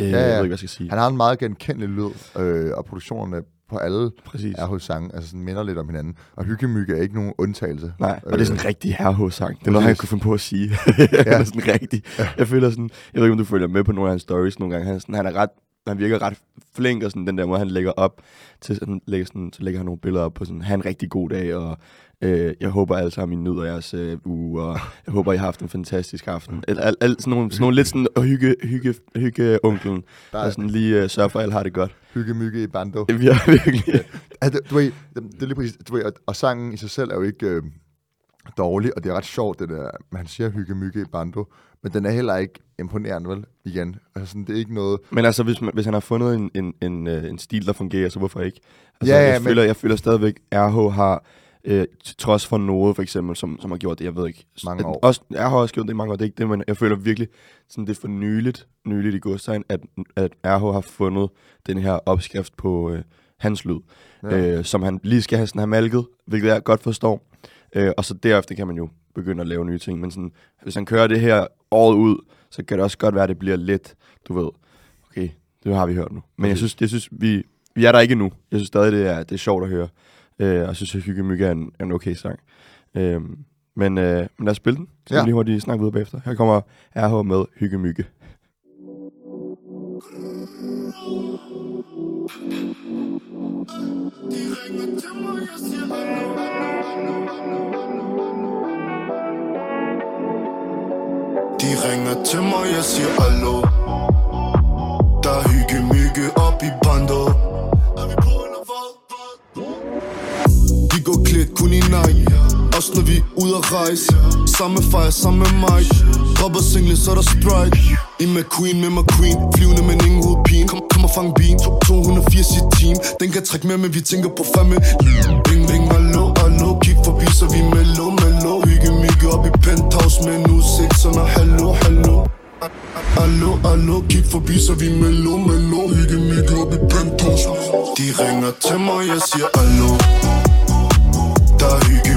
øh, Ja, ja, ja. ja. jeg ved ikke, hvad jeg skal sige. Han har en meget genkendelig lyd, øh, og produktionerne på alle Præcis. er hos sang, altså sådan minder lidt om hinanden. Og Hyggemygge er ikke nogen undtagelse. Nej, og det er sådan en rigtig herrehås-sang. Det er noget, han kunne finde på at sige. ja. er sådan rigtig. Jeg føler sådan, jeg ved ikke, om du følger med på nogle af hans stories nogle gange. Han, sådan, han er ret, han virker ret flink, og sådan den der måde, han lægger op, til sådan, lægger sådan, så lægger han nogle billeder op på sådan, have en rigtig god dag, og øh, jeg håber alle sammen, I nyder jeres øh, uge, og jeg håber, I har haft en fantastisk aften. Al, al, al, sådan, nogle, sådan nogle lidt sådan øh, hygge, hygge, hygge onklen, Der der er sådan lige øh, sørger for, at alle har det godt. Hyggemygge i bando. Det er virkelig. Altså, du ved, det, det er lige præcis, du ved, og, og sangen i sig selv er jo ikke øh, dårlig, og det er ret sjovt, det der, man siger hyggemygge i bando, men den er heller ikke imponerende, vel? Igen. Altså, sådan, det er ikke noget... Men altså, hvis, man, hvis han har fundet en, en, en, øh, en stil, der fungerer, så hvorfor ikke? Altså, Ja, ja, jeg, men- føler, jeg føler stadigvæk, RH har, øh, til trods for noget, for eksempel, som, som har gjort det, jeg ved ikke. Mange år. Også, RH har også gjort det i mange år, det er ikke det, men jeg føler virkelig, sådan det er for nyligt, nyligt i godstegn, at, at RH har fundet den her opskrift på øh, hans lyd, ja. øh, som han lige skal have, sådan, have malket, hvilket jeg godt forstår. Øh, og så derefter kan man jo begynde at lave nye ting, men sådan, hvis han kører det her året ud, så kan det også godt være, at det bliver lidt, du ved, okay, det har vi hørt nu. Men jeg synes, jeg synes vi, vi er der ikke nu. Jeg synes stadig, det er, det er sjovt at høre. Øh, og jeg synes, at Hygge Mygge er en, en okay sang. Øh, men, øh, men lad os spille den. Så Ja. vi lige hurtigt snakke videre bagefter. Her kommer RH med Hygge Mygge. De ringer til mig, jeg siger hallo. Der er hygge mygge op i bando De går klædt kun i nej. Også når vi er ude at rejse. Samme fejr, samme mic. Dropper single, så er der strike I McQueen med McQueen Flyvende, men ingen hovedpine. Kom, kom og fang bin To- 280 i team. Den kan trække mere, men vi tænker på femme Bing, bing, hallo, hallo. Kig forbi, så vi mellow, mellow Hygge mygge op i penthouse Med en udsigt, så når hallo, hallo. Allo, allo, kig forbi, så vi mellow, mellow Hygge mygge op i penthouse. De ringer til mig, jeg siger allo Der er hygge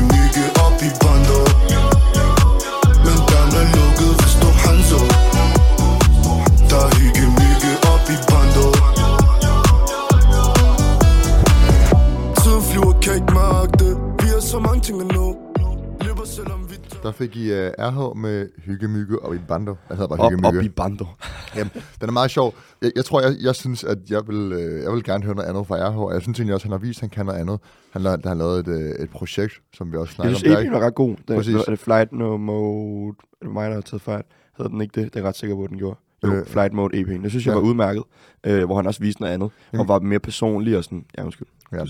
fik I uh, RH med Hyggemygge og i Bando. Den hedder bare Op, op Hyggemygge. i bando. Jamen, den er meget sjov. Jeg, jeg tror, jeg, jeg synes, at jeg vil, øh, jeg vil gerne høre noget andet fra RH. Og jeg synes egentlig også, at han har vist, at han kan noget andet. Han har, han har lavet et, øh, et projekt, som vi også Jeg snakker synes, om. der, EP'en var ret god. Den, Præcis. er det Flight No Mode? Er det mig, der har taget fejl? Hedder den ikke det? Det er jeg ret sikker på, at den gjorde. Jo, Øh, øh, Flight Mode EP'en. Det synes jeg ja. var udmærket. Øh, hvor han også viste noget andet. Jamen. Og var mere personlig og sådan. Ja, undskyld. Ja.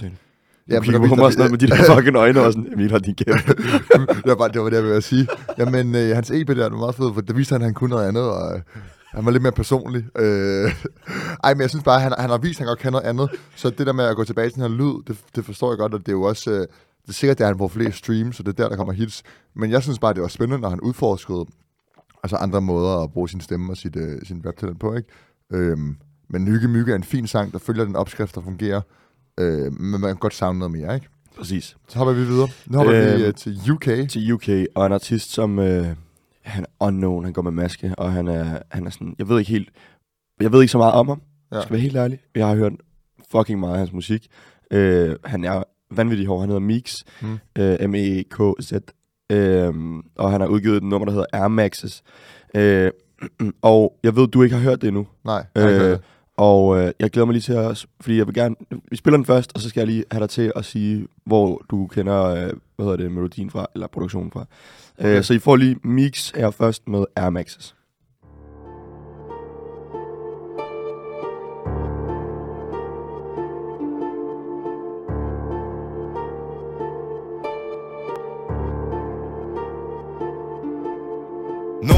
Ja, kigger på mig sådan noget med de der fucking øjne og sådan, Emil, hold din kæft. det, var bare, det var det, jeg ville sige. Jamen, øh, hans EP der, var meget fedt, for der viste han, at han kunne noget andet, og øh, han var lidt mere personlig. Øh, ej, men jeg synes bare, at han, han har vist, at han godt kan noget andet. Så det der med at gå tilbage til den her lyd, det, det forstår jeg godt, og det er jo også... Øh, det er sikkert, at han får flere streams, så det er der, der kommer hits. Men jeg synes bare, det var spændende, når han udforskede altså andre måder at bruge sin stemme og sit, øh, sin rap-talent på, ikke? Øhm, men Hygge Mygge er en fin sang, der følger den opskrift, der fungerer. Øh, men man kan godt savne noget mere, ikke? Præcis. Så hopper vi videre. Nu hopper Øhm, vi øh, til UK. Til UK, og en artist, som... Øh, han er unknown, han går med maske, og han er, han er sådan... Jeg ved ikke helt... Jeg ved ikke så meget om ham, Ja. skal være helt ærlig. Jeg har hørt fucking meget af hans musik. Øh, han er vanvittig hård. Han hedder Meeks. Mm. Øh, M-E-K-Z. Øh, og han har udgivet et nummer, der hedder Air Maxes. Øh, og jeg ved, du ikke har hørt det endnu. Nej, jeg ikke Øh, det. Og øh, jeg glæder mig lige til at... Fordi jeg vil gerne... Vi spiller den først, og så skal jeg lige have dig til at sige, hvor du kender, øh, hvad hedder det, melodien fra, eller produktionen fra. Okay. Øh, så I får lige mix her først med Air Maxes.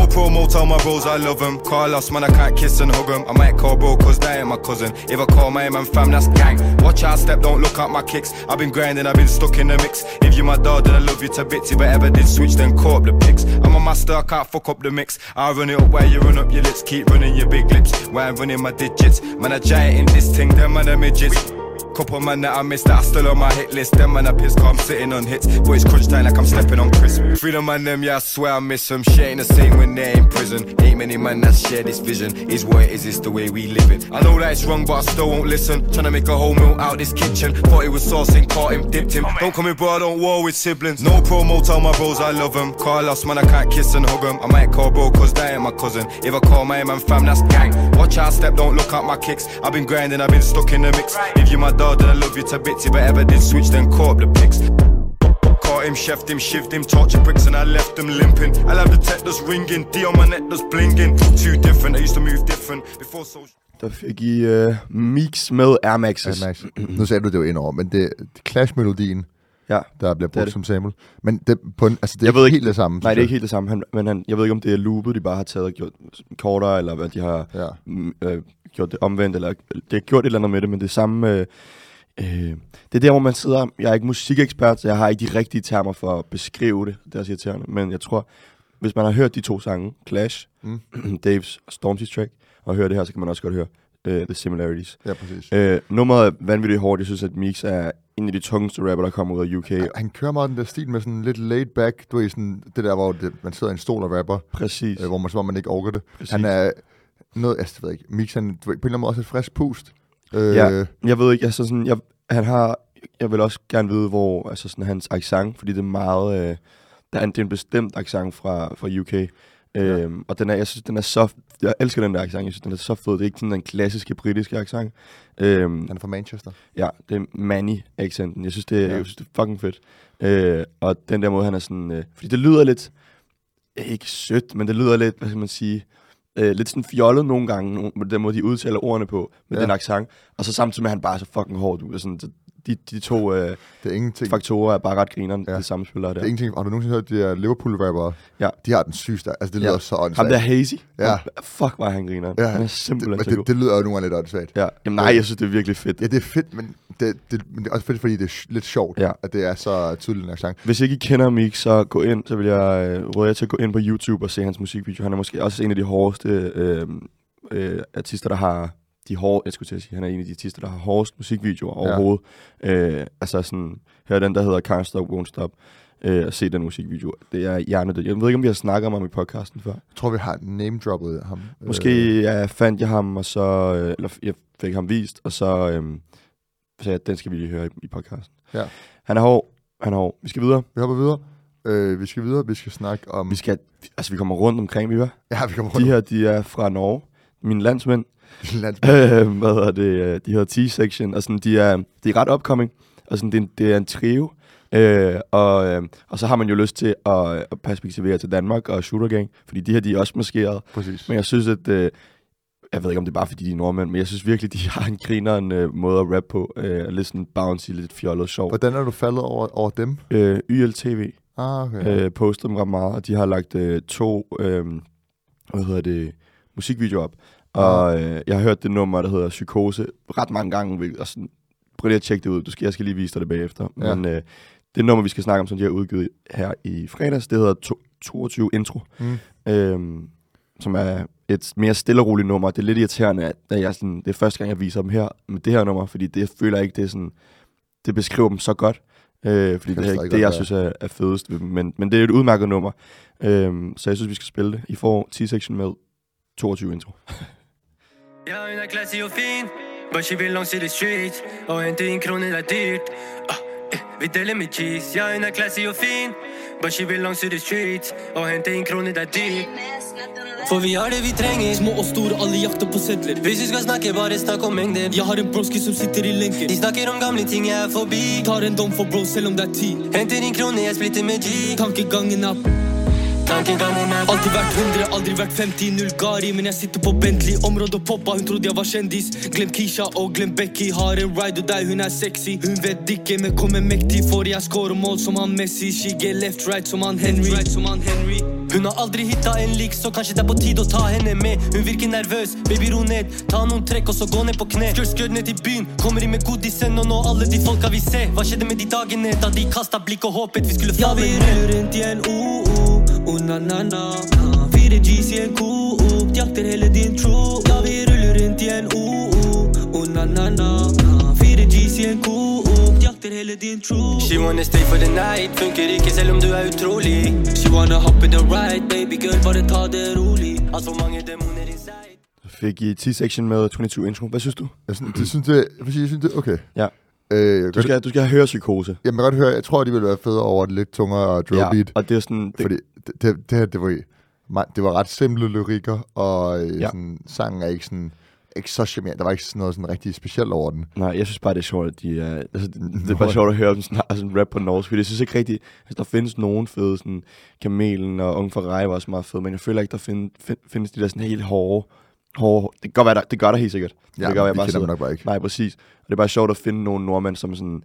Promo, tell my bros I love them. Carlos, man, I can't kiss and hug them. I might call bro, cause that ain't my cousin. If I call my man fam, that's gang. Watch out, step, don't look at my kicks. I've been grinding, I've been stuck in the mix. If you my dog, then I love you to bits. If I ever did switch, then call up the pics. I'm a master, I can't fuck up the mix. I run it up while you run up your lips. Keep running your big lips while I'm running my digits. Man, I giant in this thing, them man, are midgets. Couple man that I missed that are still on my hit list. Them man I piss I'm sitting on hits. It's crunch time like I'm stepping on crisp. Freedom man them, yeah, I swear I miss them. Shit ain't the same when they're in prison. Ain't many man that share this vision. Is what it is, it's the way we live it. I know that it's wrong, but I still won't listen. Tryna make a whole meal out this kitchen. Thought it was saucing, caught him, dipped him. Don't come in, bro, I don't war with siblings. No promo, tell my bros I love them. Carlos, man, I can't kiss and hug them. I might call bro, cause that ain't my cousin. If I call my man fam, that's gang. Watch out, step, don't look at my kicks. I've been grinding, I've been stuck in the mix. If you my dog, then I love you to bits. If I ever did switch, then call up the pics. Caught him, chefed him, shivved him, torture bricks, and I left him limping. I love the tech that's ringing, D on my neck that's blinging. Too different, I used to move different before social. Der fik I uh, mix med Air Maxes. Ja, Max. Nu sagde du det jo ind over, men det, det Clash-melodien, Ja. der bliver Det er brugt det. som sample. Men det, på en, altså, det er Jeg ikke ved ikke- helt det samme. Nej, det er jeg. ikke helt det samme. Han, men han, jeg ved ikke, om det er loopet, de bare har taget og gjort kortere, eller hvad de har Ja. mm, øh, gjort det omvendt, eller det har gjort et eller andet med det, men det samme... Øh, øh, det er der, hvor man sidder... Jeg er ikke musikekspert, så jeg har ikke de rigtige termer for at beskrive det. Det er også irriterende. Men jeg tror, hvis man har hørt de to sange, Clash, Mm. Daves og Stormzy's track, og hører det her, så kan man også godt høre øh, The Similarities. Ja, præcis. Øh, nummeret er vanvittigt hårdt. Jeg synes, at Mix er en af de tungeste rapper, der kommer ud af UK. Ja, han kører meget den der stil med sådan lidt laid back, du ved, sådan det der, hvor det, man sidder i en stol og rapper, Præcis. øh, hvor man, om man ikke orker det. Præcis. Han er noget, altså, jeg ved ikke, Mix, han, på en eller anden måde også et frisk pust. Øh, Ja. Jeg ved ikke, altså sådan, jeg, han har, jeg vil også gerne vide, hvor, altså sådan hans accent, fordi det er meget, øh, der er en, det er en bestemt accent fra, fra UK. Øhm, og den er, jeg synes, den er så, jeg elsker den der accent, jeg synes, den er så fed. Det er ikke sådan den klassiske britiske accent. Øhm, Han er fra Manchester. ja, det er Manny-accenten. Jeg synes, det er, Ja. jeg synes, det er fucking fedt. Øh, og den der måde, han er sådan, øh, fordi det lyder lidt, ikke sødt, men det lyder lidt, hvad skal man sige, øh, lidt sådan fjollet nogle gange, med den måde, de udtaler ordene på, med Ja. ja. den accent. Og så samtidig med, at han bare er så fucking hård. Du, sådan, så de, de to øh, Det er ingenting. faktorer er bare ret grineren, Ja. ja. det samme spiller der. Det er ingenting. Har du nogensinde hørt de her Liverpool-rappere? Ja. De har den sygeste. Altså, det Ja. lyder så Ham åndssvagt. der Hazy, Ja. ja. fuck var han grineren. Ja, Ja. Han er det, simpelthen så god. det, det, lyder jo nogle gange lidt åndssvagt. Ja. Jamen nej, jeg synes, det er virkelig fedt. Ja, det er fedt, men det, det, men det er også fedt, fordi det er lidt sjovt, Ja. at det er så tydeligt en accent. Hvis ikke I kender Mik, så gå ind, så vil jeg øh, råde jer til at gå ind på YouTube og se hans musikvideo. Han er måske også en af de hårdeste øh, øh, artister, der har de hårde, jeg skulle til at sige, han er en af de artister, der har hårdest musikvideoer Ja. overhovedet. Øh, altså sådan, hør den, der hedder Can't Stop, Won't Stop, øh, og se den musikvideo. Det er hjernedødt. Jeg ved ikke, om vi har snakket om ham i podcasten før. Jeg tror, vi har name-droppet ham. Måske Øh, ja, fandt jeg ham, og så, øh, eller jeg fik ham vist, og så øh, sagde at den skal vi lige høre i, i podcasten. Ja. Han er hård, han er hård. Vi skal videre. vi hopper videre. Øh, vi skal videre, vi skal snakke om... Vi skal, altså vi kommer rundt omkring, vi var. Ja, vi kommer De rundt her, de er fra Norge. Mine landsmænd. landsbyen. Øh, hvad hedder det? De hedder T-Section, og sådan, de er, de er ret upcoming. Og sådan, det, er en, det er en trio. Øh, og, øh, og så har man jo lyst til at, at perspektivere til Danmark og Shooter Gang, fordi de her, de er også maskeret. Præcis. Men jeg synes, at... Øh, jeg ved ikke, om det er bare, fordi de er nordmænd, men jeg synes virkelig, de har en grineren øh, måde at rap på. Øh, lidt sådan bouncy, lidt fjollet, sjov. Hvordan er du faldet over, over dem? Øh, YLTV Ah, okay. øh, postet dem ret meget, og de har lagt øh, to, øh, hvad hedder det, musikvideoer op. Og øh, jeg har hørt det nummer, der hedder Psykose, ret mange gange. Og sådan, prøv lige at tjekke det ud. Du skal, jeg skal lige vise dig det bagefter. Ja. Men øh, det nummer, vi skal snakke om, som de har udgivet her i fredags, det hedder to, 22 Intro. Mm. Øhm, som er et mere stille og roligt nummer. Det er lidt irriterende, at da jeg sådan, det er første gang, jeg viser dem her med det her nummer, fordi det jeg føler jeg ikke, det er sådan, det beskriver dem så godt. Øh, fordi Kan det er ikke det, jeg være. synes er, er fedest ved dem. Men, men det er et udmærket nummer. Øhm, så jeg synes, vi skal spille det. I får T-section med 22 intro. Ja, hun er classy og fin Bushy vil langs i the street Og hente en krone er dyrt ah, vi deler med cheese Ja, hun er classy og fin Bushy vil langs i the streets. Og hente en krone er dyrt For vi har det vi trenger. Små og store, alle jakter på sedler. Hvis vi skal snakke, bare snakk om mengder Jeg har en broski som sitter i lenker. De snakker om gamle ting, jeg er forbi. Tar en dom for bro, selv om det er ti. Henter en krone, jeg splitter med G. Tankegangen er Tankegangen er Alltid vært 100, aldri vært 50, null Gari Men jeg sitter på Bentley, området poppa, hun trodde jeg var kjendis Glem Kisha og glem Becky, har en ride og deg, hun er sexy. Hun vet ikke, men kommer mektig, for jeg scorer mål som han Messi? She get left right som han Henry, right, som han Henry. Hun har aldri hitta en lik, så kanskje det er på tide å ta henne med. Hun virker nervøs, baby ro ned. Ta noen trekk og så gå ned på kne Skjør skjør ned til byen, kommer inn med godisen Og nå alle de folka vi ser Hva skjedde med de dagene da de kastet blikk og håpet vi skulle Ja, falle vi ned ruller rundt i en OO, oh na na na. Fire G's i en Coop, jakter hele din tro. Ja, vi ruller rundt i en OO, oh na na na. Fire G's i en Coop, jakter hele din tro. She wanna stay for the night. Funker ikke selv om du er utrolig. She wanna hop in the ride, baby girl, bare ta det rolig. Alt for mange demoner inside. Fik I T-section med 22 intro. Hvad synes du? Jeg synes, det, synes, det, jeg synes, det okay. Ja. Øh, Du skal, du skal høre psykose. jeg kan godt høre, jeg tror, de ville være federe over et lidt tungere drill Ja, og det er sådan... Det, Fordi det, det, det, her, det var, det var ret simple lyrikker, og øh, Ja. sådan, sangen er ikke sådan ikke så charmerende. Der var ikke sådan noget sådan rigtig specielt over den. Nej, jeg synes bare, det er sjovt, at de er... Altså, det, det er bare sjovt at høre dem sådan, sådan rap på norsk, fordi jeg synes ikke rigtigt... Altså, der findes nogen fede, sådan Kamelen og Ung Ferrari var også meget fede, men jeg føler ikke, der find, find, findes de der sådan helt hårde... hårde det, kan godt være, der, det gør der helt sikkert. Ja, det gør, vi kender dem sidder- nok bare ikke. Nej, præcis. Og det er bare sjovt at finde nogle nordmænd, som sådan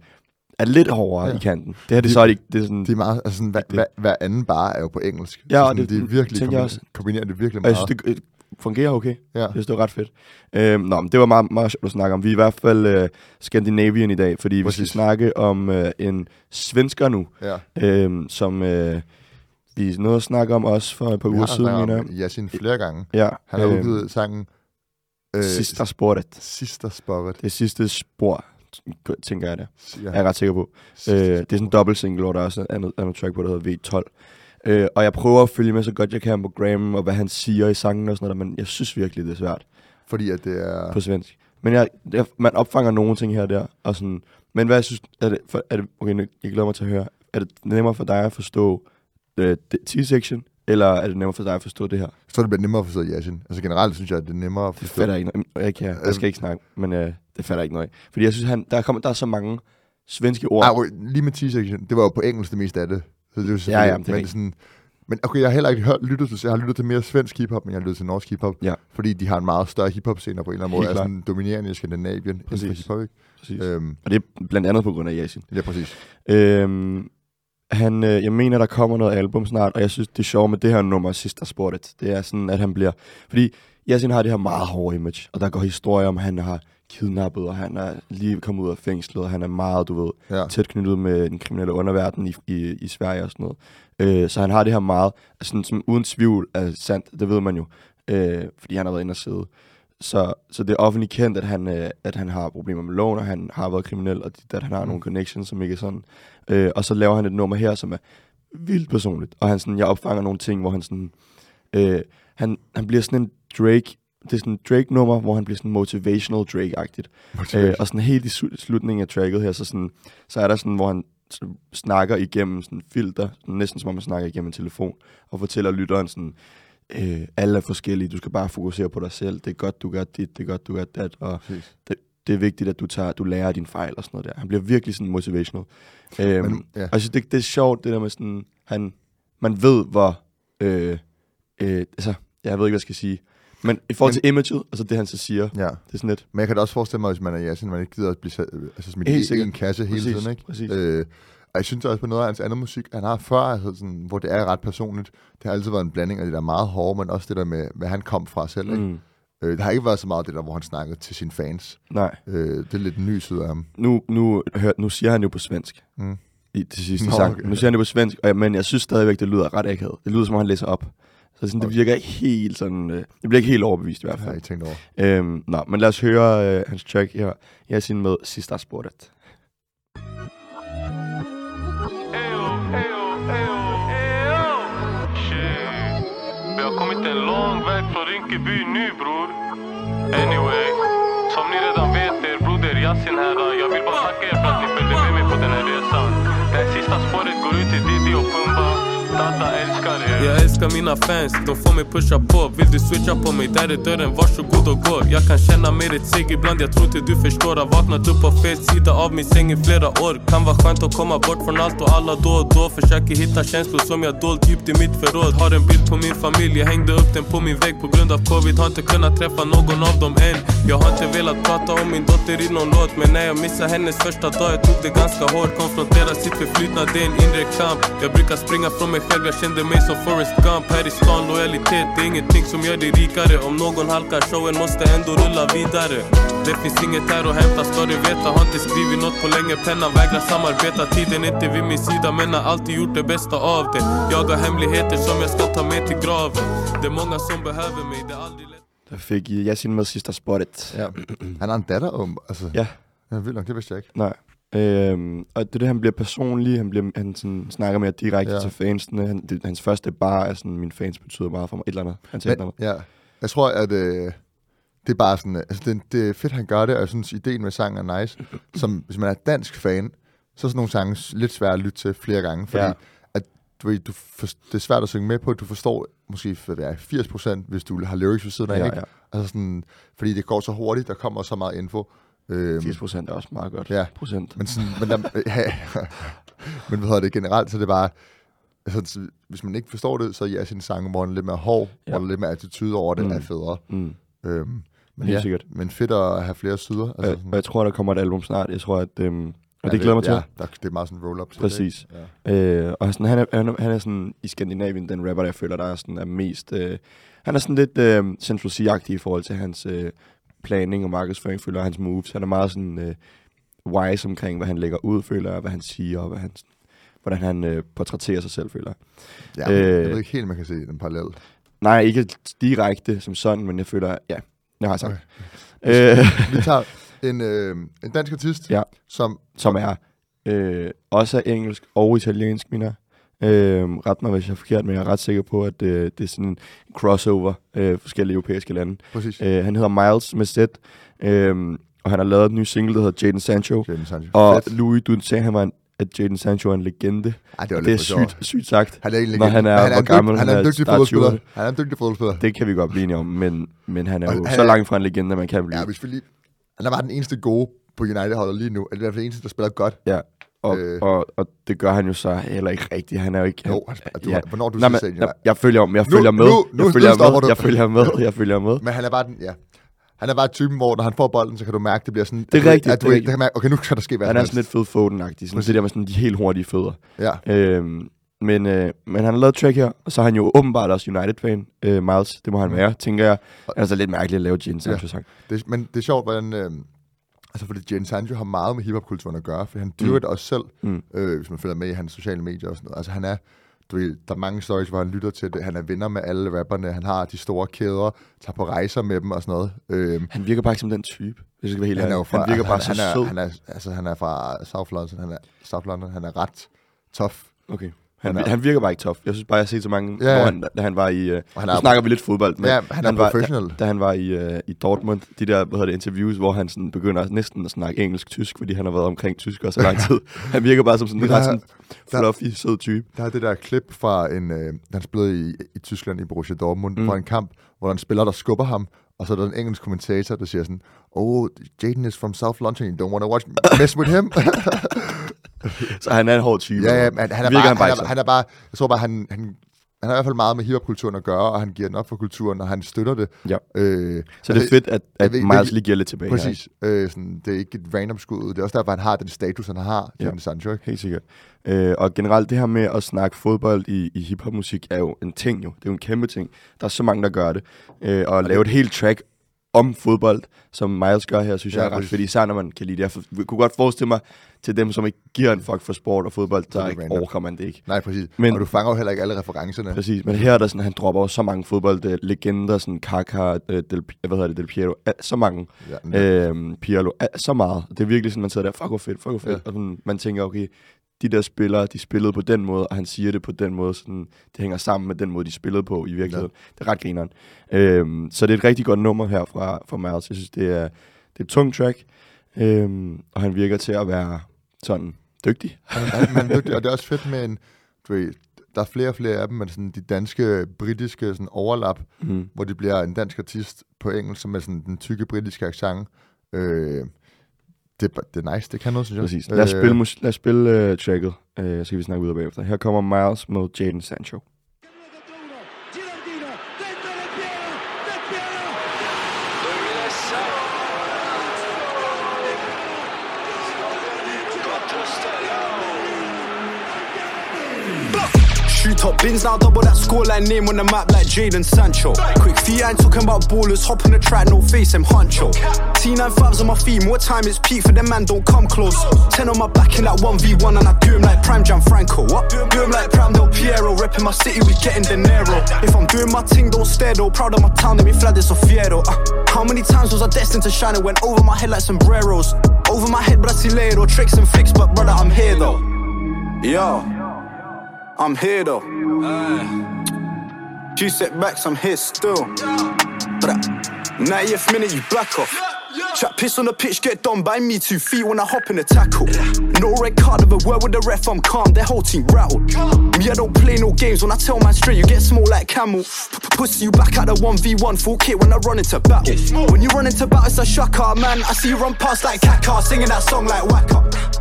er lidt hårdere Ja. i kanten. Det her, det De- er så er de, det er sådan... De er meget, altså sådan, hver, Det- hver, hver anden bare er jo på engelsk. Ja, så sådan, det- de er virkelig tænker jeg kombiner, også. kombinerer det virkelig og jeg meget. synes, det fungerer okay. ja. Jeg synes, det var ret fedt. Øhm, nå, men det var meget, meget sjovt at snakke om. Vi er i hvert fald øh, Scandinavian i dag, fordi vi skal Præcis. snakke om øh, en svensker nu, ja. øhm, som øh, vi nåede at snakke om også for et par Vi uger siden, mener jeg. Yasin flere gange. Ja, Han har øhm, udgivet sangen øh, Sidste sporet. Sidste Sporet. Det sidste spor, tænker jeg det. Ja. Jeg er ret sikker på. Øh, det er sådan en dobbelt single, hvor der er også et andet, andet track på, der hedder V12. Øh, og jeg prøver at følge med så godt jeg kan på Graham, og hvad han siger i sangen og sådan noget, men jeg synes virkelig, det er svært Fordi at det er... på svensk. Men jeg, jeg, man opfanger nogle ting her og der, og sådan, men hvad jeg synes, er det, for, er det, okay, jeg glæder mig til at høre, er det nemmere for dig at forstå øh, det- T-section, eller er det nemmere for dig at forstå det her? Så er det bliver nemmere at forstå Yasin. Altså generelt synes jeg, at det er nemmere at Det forstå. fatter jeg ikke noget. Jeg, kan, jeg skal ikke snakke, men øh, det fatter jeg ikke noget. Fordi jeg synes, han, der, kommer, der er så mange svenske ord. Ej, okay, lige med T-section, det var jo på engelsk det meste af det. Så det jo Ja, ja, det er men sådan, men okay, jeg har heller ikke hørt, lyttet til, jeg har lyttet til mere svensk hiphop, men jeg har lyttet til norsk hiphop. Ja. Fordi de har en meget større hiphop scene på en eller anden måde. Er klart. sådan dominerende i Skandinavien inden for Præcis. hiphop, ikke? Præcis. Øhm, Og det er blandt andet på grund af Yasin. ja, præcis. Øhm, han, øh, jeg mener, der kommer noget album snart, og jeg synes, det er sjovt med det her nummer, sidste sportet. Det er sådan, at han bliver... Fordi Yasin har det her meget hårde image, og der går historier om, at han har kidnappet, og han er lige kommet ud af fængslet, og han er meget, du ved, Ja. tæt knyttet med den kriminelle underverden i, i, i Sverige og sådan noget. Øh, så han har det her meget, altså sådan, som uden tvivl er sandt, det ved man jo, øh, fordi han har været inde og sidde. Så, så det er offentligt kendt, at han, øh, at han har problemer med loven, og han har været kriminel, og at han har Mm. nogle connections, som ikke er sådan. Øh, og så laver han et nummer her, som er vildt personligt. Og han sådan, jeg opfanger nogle ting, hvor han sådan, øh, han, han bliver sådan en Drake, det er sådan en Drake-nummer, hvor han bliver sådan motivational Drake-agtigt. Øh, og sådan helt i slu- slutningen af tracket her, så, sådan, så er der sådan, hvor han snakker igennem sådan filter, næsten som om man snakker igennem en telefon, og fortæller lytteren sådan, øh, alle er forskellige, du skal bare fokusere på dig selv, det er godt, du gør dit, det er godt, du gør dat, og Præcis. det, det er vigtigt, at du, tager, du lærer dine fejl og sådan noget der. Han bliver virkelig sådan motivational. Øhm, Men, ja. Og jeg synes, det, det er sjovt, det der med sådan, han, man ved, hvor, øh, øh, altså, jeg ved ikke, hvad jeg skal sige, men i forhold Men- til imaget, altså det han så siger, Ja. det er sådan lidt, Men jeg kan da også forestille mig, hvis man er Yasin, man ikke gider at blive altså smidt i en kasse hele Præcis, tiden, ikke? præcis. Øh, og jeg synes også på noget af hans andet musik, han har før, altså sådan, hvor det er ret personligt, det har altid været en blanding af det der meget hårde, men også det der med, hvad han kom fra selv, ikke? mm, Øh, der har ikke været så meget det der, hvor han snakkede til sine fans. nej, Øh, det er lidt ny side af ham. nu, nu, hør, nu siger han jo på svensk, Mm. i til sidste Nå, sang. okay. Nu siger han det på svensk, og, men jeg synes stadigvæk, det lyder ret akavet. Det lyder, som om han læser op. Så sådan, det Okay. virker ikke helt sådan, øh, det bliver ikke helt overbevist i hvert Det har fald. jeg ikke tænkt over. Øhm, nå, men lad os høre øh, hans track her. Jeg er sin med Sista Spåret. I byen ny bror. Anyway, som ni redan vet er broder Yasin här. Jag vill bara tacka er för att ni följde med mig på den här resan. Det här sista spåret går ut till Diddy och Pumba. Tata älskar er Jag älskar mina fans, de får mig pusha på. Vill du switcha på mig, där är dörren, varsågod och gå. Jag kan känna mig rätt seg ibland, jag tror inte du förstår Har vaknat upp på fel sida av min säng i flera år. Kan vara skönt att komma bort från allt och alla då och då Försöker hitta känslor som jag dolt djupt i mitt förråd Har en bild på min familj, jag hängde upp den på min vägg På grund av covid har inte kunnat träffa någon av dem än Jag har inte velat prata om min dotter i någon låt Men när jag missade hennes första dag, jag tog det ganska hårt Konfrontera sitt förflutna, det är en inre kamp Jag brukar springa från mig själv, jag kände mig som Forrest Gump Här i stan, lojalitet, det är ingenting som gör dig rikare Om någon halkar, showen måste ändå rulla vidare Det finns inget här att hämta, ska du veta Har inte skrivit något på länge, pennan vägrar samarbeta Tiden är inte vid min sida, men har alltid gjort det bästa av det Jag har hemligheter som jag ska ta med till graven Det är många som behöver mig, det är aldrig lätt Der fik I Yasin med Sista Spåret. Ja. Han har en datter om, altså. Ja. Ja, vildt nok, det vidste jeg ikke. Nej. Øhm, og det er det, han bliver personlig, han, bliver, han sådan, snakker mere direkte Ja. ja. til fansene. Han, det, hans første bar er sådan, mine fans betyder meget for mig. Et eller andet. Han Men, ja, jeg tror, at øh, det er bare sådan, altså det, det er fedt, han gør det, og jeg synes, ideen med sangen er nice. Som, hvis man er dansk fan, så er sådan nogle sange lidt svære at lytte til flere gange, fordi Ja. ja. at, du, ved, du for, det er svært at synge med på, du forstår måske er, 80%, hvis du har lyrics ved siden af, Ja, ikke? ja. Altså sådan, fordi det går så hurtigt, der kommer så meget info. Øhm, 80 procent er også meget godt. Ja. Procent. Men, sådan, men, der, ja, men hvad hedder det generelt, så er det bare, altså, så hvis man ikke forstår det, så er ja, sin sang, hvor er lidt mere hård, Ja. ja. er lidt mere attitude over det, Mm. er federe. Mm. Øhm, men Helt ja, sikkert. men fedt at have flere sider. Altså, og, og jeg tror, der kommer et album snart. Jeg tror, at... Øhm, og det ja, glæder mig til. Ja, der, det er meget sådan roll-up til Præcis. Det, ikke? Øh, og sådan, han, er, han, er, han er sådan i Skandinavien, den rapper, der jeg føler, der er, sådan, er mest... Øh, han er sådan lidt øh, Central C-agtig i forhold til hans øh, planning og markedsføring, føler hans moves. Han er meget sådan øh, wise omkring, hvad han lægger ud, føler jeg, hvad han siger, og hvad han, hvordan han øh, portrætterer sig selv, føler jeg. ja. øh, jeg ved ikke helt, man kan se den parallel. Nej, ikke direkte som sådan, men jeg føler, ja, jeg har sagt. Okay. Øh, Vi tager en, øh, en dansk artist, Ja. som... som er øh, også er engelsk og italiensk, mener. Øh, ret mig, hvis jeg er forkert, men jeg er ret sikker på, at øh, det er sådan en crossover øh, forskellige europæiske lande. Præcis. Øh, han hedder Miles med Z, øh, og han har lavet en ny single, der hedder Jaden Sancho. Jadon Sancho. Og Fedt. Louis, du sagde, han var en, at Jaden Sancho er en legende. Ej, det, var Det er sygt, sygt sagt. Han er egentlig når han er, hvor en gammel han er en dygtig fodboldspiller. 20'erne. Han er en dygtig fodboldspiller. Det kan vi godt blive enige om, men, men han er Og jo han så er- langt fra en legende, man kan blive. Ja, hvis vi lige... Han er bare den eneste gode på United-holdet lige nu. Eller i hvert fald den eneste, der spiller godt. Ja, og, Øh. og, og det gør han jo så heller ikke rigtigt. Han er jo ikke... Jo, han, du, ja. hvornår du sidst men, set jeg, jeg følger, jeg Nu- følger med. nu- nu- jeg følger nu med. du. Jeg følger med. Jeg følger med. Men han er bare den, ja. Han er bare typen, hvor når han får bolden, så kan du mærke, det bliver sådan... Det er at du- rigtigt, At du, det kan mærke, okay, nu kan der ske hvad Han er sådan lidt. Phil Foden-agtig. Sådan det der med sådan de helt hurtige fødder. Ja. Øhm, men, øh, men han har lavet et track her, og så er han jo åbenbart også United-fan. Øh, Miles, det må han være, tænker jeg. Altså lidt mærkeligt at lave Gene Sancho-sang. Det, men det er sjovt, hvordan... Øh, altså, fordi Jane Sancho har meget med hiphop-kulturen at gøre, for han dyrker Mm. det også selv, Mm. øh, hvis man følger med i hans sociale medier og sådan noget. Altså, han er... Du ved, der er mange stories, hvor han lytter til det. Han er venner med alle rapperne. Han har de store kæder, tager på rejser med dem og sådan noget. Øhm, Han virker bare ikke som den type, hvis jeg skal være helt han, er jo fra, Han virker bare han, han, er, han, er, altså, han er fra South London. Han er, South London. Han er ret tough. Okay. Han, Han han virker bare ikke tough. Jeg synes bare, jeg har set så mange, Ja, ja, han, da han var i... Og han er- snakker vi lidt fodbold, men Ja, han er var, professional. Da, da han var i, uh, i Dortmund, de der hvad hedder det, interviews, hvor han sådan begynder næsten at snakke engelsk-tysk, fordi han har været omkring tysk så lang tid. han virker bare som sådan en Der- ret sådan der- fluffy, sød type. Der er det der klip fra en, øh, han spillede i, i Tyskland i Borussia Dortmund, Mm. mm. fra en kamp, hvor der er en spiller, der skubber ham, og så er der en engelsk kommentator, der siger sådan, oh, Jaden is from South London, you don't want to watch mess with him. Så han er en hård type. ja, ja, men han er, bare, han er, han er bare, jeg tror bare, han, han, han har i hvert fald meget med hiphop-kulturen at gøre, og han giver den op for kulturen, og han støtter det. Ja. Øh, Så det er fedt, at, at ved- Miles lige giver lidt tilbage. her, Præcis. Øh, sådan, det er ikke et random skud. Det er også derfor, han har den status, han har, Ja. Jaden Sancho. Ikke? Helt sikkert. Øh, og generelt det her med at snakke fodbold i, i hiphopmusik er jo en ting jo. Det er jo en kæmpe ting. Der er så mange, der gør det. Øh, og at lave et helt track om fodbold, som Miles gør her, synes Ja, jeg er ret fedt. Især når man kan lide det. Jeg kunne godt forestille mig til dem, som ikke giver en fuck for sport og fodbold, Så er der ikke man det ikke. Nej, præcis. Men- og du fanger jo heller ikke alle referencerne. Præcis, men her er der sådan, han dropper jo så mange fodboldlegender, sådan Kaká, øh, Del, hvad hedder det, Del Piero, øh, så mange, Ja, øhm, Pirlo, øh, så meget. Det er virkelig sådan, man sidder der, fuck hvor fedt, fuck hvor fedt, Ja. og sådan, man tænker, okay, de der spillere, de spillede på den måde, og han siger det på den måde, sådan, det hænger sammen med den måde, de spillede på i virkeligheden. Ja. Det er ret grineren. Øhm, så det er et rigtig godt nummer her fra, fra Miles. Jeg synes, det er, det er et tungt track, øhm, og han virker til at være sådan dygtig. Han, han, han er dygtig, og det er også fedt med en, du ved, der er flere og flere af dem, men sådan de danske, britiske sådan overlap, Mm. hvor de bliver en dansk artist på engelsk, som er sådan den tykke britiske accent. Øh, det, er- det er nice, det kan noget, synes jeg. Præcis. Lad os Øh, spille, mus- lad os spille uh, tracket, uh, så kan vi snakke videre bagefter. Her kommer Miles med Jaden Sancho. Up bins now, double that scoreline name on the map like Jaden Sancho. Quick feet, I ain't talking about ballers, hop on the track, no face, them honcho. T9 fives on my feet, more time is peak for them man, don't come close. 10 on my back in that 1v1, and I do him like Prime Franco. What? Do him like Pram Del Piero, repping my city, we getting dinero. If I'm doing my thing, don't stare though. Proud of my town, let me fly this Fiero. Uh, how many times was I destined to shine? It went over my head like sombreros. Over my head, brasileiro, tricks and flicks, but brother, I'm here though. Yo. I'm here though. Uh. Few setbacks, I'm here still. But uh, 90th minute, you black off. Chat piss on the pitch, get done by me two feet when I hop in the tackle. No red card of a word with the ref, I'm calm, their whole team rattled. Me, I don't play no games when I tell man straight, you get small like camel. Pussy you back at the 1v1 full kit when I run into battle. When you run into battle, it's a shocker, man. I see you run past like Kaka, singing that song like Waka.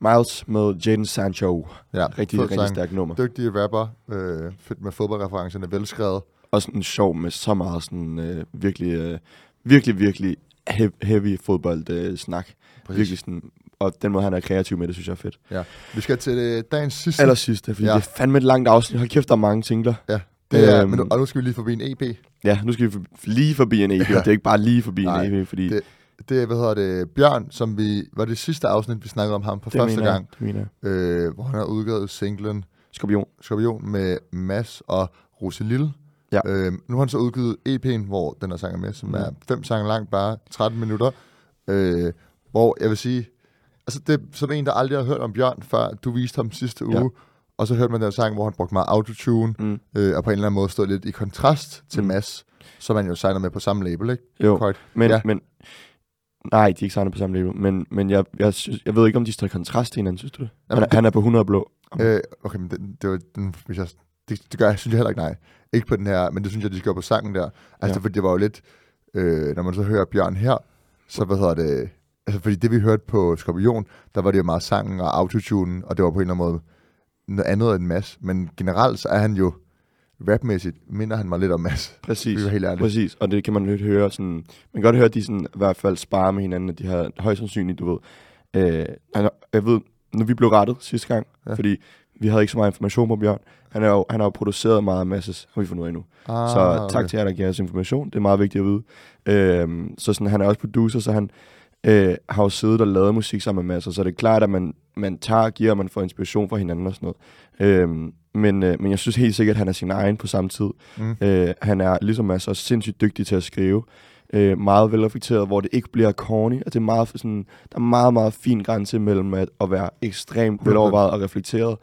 Miles med Jaden Sancho. Ja, rigtig, rigtig sang. stærk nummer. Dygtige rapper, øh, fedt med fodboldreferencerne, velskrevet. Også en sjov med så meget sådan øh, virkelig, øh, virkelig, virkelig he- heavy fodbold øh, snak. Præcis. Virkelig sådan, og den måde, han er kreativ med, det synes jeg er fedt. Ja. Vi skal til øh, dagens sidste. Aller sidste, fordi Ja. ja. det er fandme et langt afsnit. Hold kæft, der er mange singler. Ja, det er, Øhm, men nu, og nu skal vi lige forbi en EP. Ja, nu skal vi for- lige forbi en EP, og det er ikke bare lige forbi Nej, en EP, fordi Det, det er, hvad hedder det, Bjørn, som vi, var det sidste afsnit, vi snakkede om ham på det første mener gang, Det mener øh, hvor han har udgivet singlen Skorpion. Skorpion med Mass og Roselille. Ja. Øh, nu har han så udgivet EP'en, hvor den her sang er med, som Mm. er fem sange lang, bare 13 minutter. Øh, hvor jeg vil sige, altså det som en, der aldrig har hørt om Bjørn, før du viste ham sidste uge. Ja. Og så hørte man den sang, hvor han brugte meget autotune, Mm. øh, og på en eller anden måde stod lidt i kontrast til Mm. Mass, som han jo signer med på samme label, ikke? Jo, Correct. men, ja. men nej, de er ikke signet på samme label, men, men jeg, jeg, synes, jeg ved ikke, om de står i kontrast til hinanden, synes du det? Han, Jamen, er, han er på 100 blå. Øh, okay, men det, det, var, den, hvis jeg, det, det gør jeg, synes jeg heller ikke, nej. Ikke på den her, men det synes jeg, de skal gøre på sangen der. Altså, Ja. fordi det var jo lidt, øh, når man så hører Bjørn her, så hvad hedder det, altså fordi det vi hørte på Skorpion, der var det jo meget sangen og autotunen, og det var på en eller anden måde noget andet end Mads. Men generelt så er han jo rapmæssigt, minder han mig lidt om Mads. Præcis, helt ærlige. præcis. Og det kan man lidt høre sådan... Man kan godt høre, at de sådan, i hvert fald sparer med hinanden, at de har højst sandsynligt, du ved. Øh, han, jeg ved, når vi blev rettet sidste gang, Ja. fordi vi havde ikke så meget information på Bjørn. Han, er jo, han har jo produceret meget masses, har vi fundet ud af nu. Ah, så tak okay. til jer, der giver os information. Det er meget vigtigt at vide. Øh, så sådan, han er også producer, så han øh, har jo siddet og lavet musik sammen med masser, så det er klart, at man, man tager og giver, og man får inspiration fra hinanden og sådan noget. Øh, men, øh, men jeg synes helt sikkert, at han er sin egen på samme tid. Mm. Øh, han er ligesom altså også sindssygt dygtig til at skrive. øh, meget velreflekteret, hvor det ikke bliver corny. Altså, det er meget, sådan, der er meget, meget fin grænse mellem at, at være ekstremt velovervejet og reflekteret,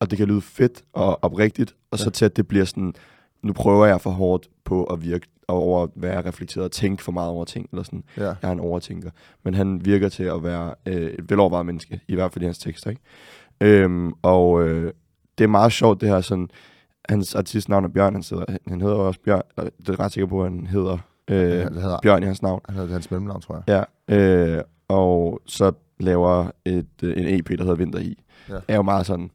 og det kan lyde fedt og oprigtigt, og så til at det bliver sådan, nu prøver jeg for hårdt på at virke og over at være reflekteret og tænke for meget over ting, eller sådan. Ja. Jeg er en overtænker. Men han virker til at være øh, et velovervejet menneske, i hvert fald i hans tekster, ikke? Øhm, og øh, det er meget sjovt, det her sådan, hans artistnavn er Bjørn, han, sidder, han hedder også Bjørn, og det er jeg ret sikker på, at han hedder, øh, Ja, hedder- Bjørn i hans navn. Han hedder hans mellemnavn, tror jeg. Ja, øh, og så laver et, øh, en EP, der hedder Vinter i. Ja. Er jo meget sådan,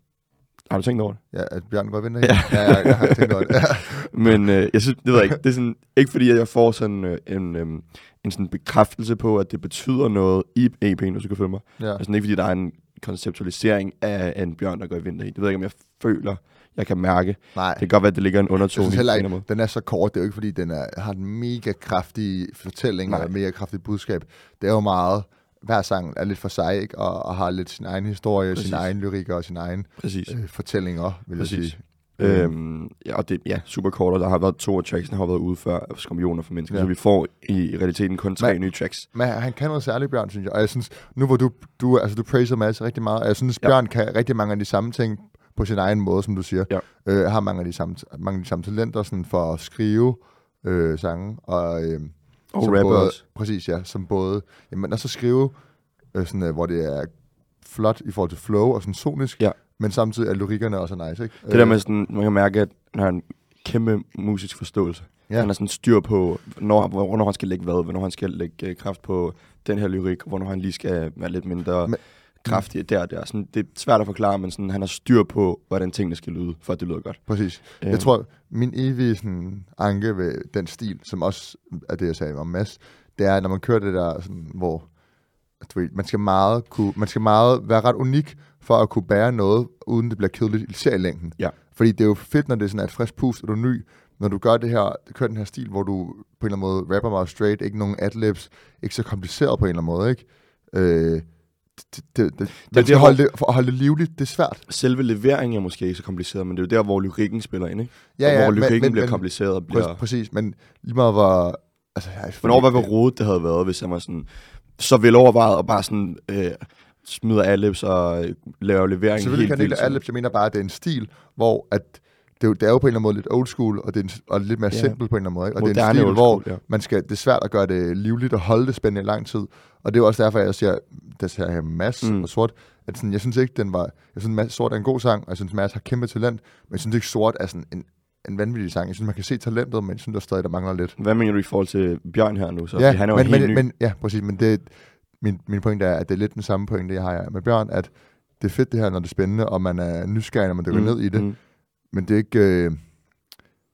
har du tænkt over det? Ja, at Bjørn går og vinder Ja. ja, ja, jeg har tænkt over det. Ja. Men øh, jeg synes, det ved jeg ikke, det er sådan, ikke fordi, at jeg får sådan øh, en, øh, en sådan bekræftelse på, at det betyder noget i EP'en, hvis du kan følge mig. Ja. Altså ikke fordi, der er en konceptualisering af, af en bjørn, der går i vinter i. Det ved jeg ikke, om jeg føler, jeg kan mærke. Nej. Det kan godt være, at det ligger en Jeg undertone en ikke, den er så kort. Det er jo ikke, fordi den er, har en mega kraftig fortælling, Nej. eller mega kraftigt budskab. Det er jo meget, hver sang er lidt for sig, ikke? Og, og har lidt sin egen historie, Præcis. sin egen lyrik og sin egen Præcis. øh, fortællinger, vil Præcis. jeg sige. Øhm, ja, og det ja, super kort, og der har været to af tracksene, har været ude før af Skorpioner for mennesker, Ja. så vi får i, i realiteten kun tre Men- nye tracks. Men han kan noget særligt, Bjørn, synes jeg. Og jeg synes, nu hvor du, du, altså, du praiser Mads rigtig meget, og jeg synes, Ja. Bjørn kan rigtig mange af de samme ting på sin egen måde, som du siger. Ja. Øh, har mange af de samme, mange af de samme talenter sådan, for at skrive øh, sange. Og, øh, Og som rapper både, også. Præcis, ja. Som både, jamen, også skrive, øh, sådan, øh, hvor det er flot i forhold til flow og sådan sonisk, Ja. Men samtidig er lyrikkerne også nice, ikke? Det der med sådan, man kan mærke, at han har en kæmpe musisk forståelse. Ja. Han har sådan styr på, hvornår, hvornår han skal lægge hvad, hvornår han skal lægge øh, kraft på den her lyrik, og hvornår han lige skal være lidt mindre Men- men, kraftig der og der. Sådan, det er svært at forklare, men sådan, han har styr på, hvordan tingene skal lyde, for at det lyder godt. Præcis. Ja. Jeg tror, min evige sådan, anke ved den stil, som også er det, jeg sagde om Mads, det er, når man kører det der, sådan, hvor du ved, man skal meget kunne, man skal meget være ret unik for at kunne bære noget, uden det bliver kedeligt, især i længden. Ja. Fordi det er jo fedt, når det er sådan et frisk pust, og du er ny, når du gør det her, kører den her stil, hvor du på en eller anden måde rapper meget straight, ikke nogen adlibs, ikke så kompliceret på en eller anden måde, ikke? Øh, det, det, det, det, man det, skal holde det, for at holde det livligt, det er svært. Selve leveringen er måske ikke så kompliceret, men det er jo der, hvor lyrikken spiller ind, ikke? Ja, ja, hvor men- lyrikken men- bliver men- kompliceret og bliver... Præcis, men lige meget hvor... Altså, jeg, Hvornår var hvor rodet det havde været, hvis han var sådan så velovervejet og bare sådan øh, smider adlibs og laver levering Selvfølgelig helt kan det ikke alle, jeg mener bare, at det er en stil, hvor at det, er jo, det er jo på en eller anden måde lidt old school, og, det er en, og lidt mere Ja. simpelt på en eller anden måde. Ikke? Og det er en Moderne stil, old hvor school, ja. man skal, det er svært at gøre det livligt og holde det spændende i lang tid. Og det er også derfor, jeg siger, det siger her Mads mm. Og Sort, at sådan, jeg synes ikke, den var... Jeg synes, Mads, Sort er en god sang, og jeg synes, Mads har kæmpe talent, men jeg synes ikke, Sort er sådan en, en vanvittig sang. Jeg synes, man kan se talentet, men jeg synes, der stadig, der mangler lidt. Hvad mener du i forhold til Bjørn her nu? Så? ja, han er jo men, helt men, ny. men, ja, præcis, men det, min, min pointe er, at det er lidt den samme pointe, jeg har med Bjørn, at det er fedt det her, når det er spændende, og man er nysgerrig, når man dykker mm, ned i det. Mm. Men det er ikke... Øh,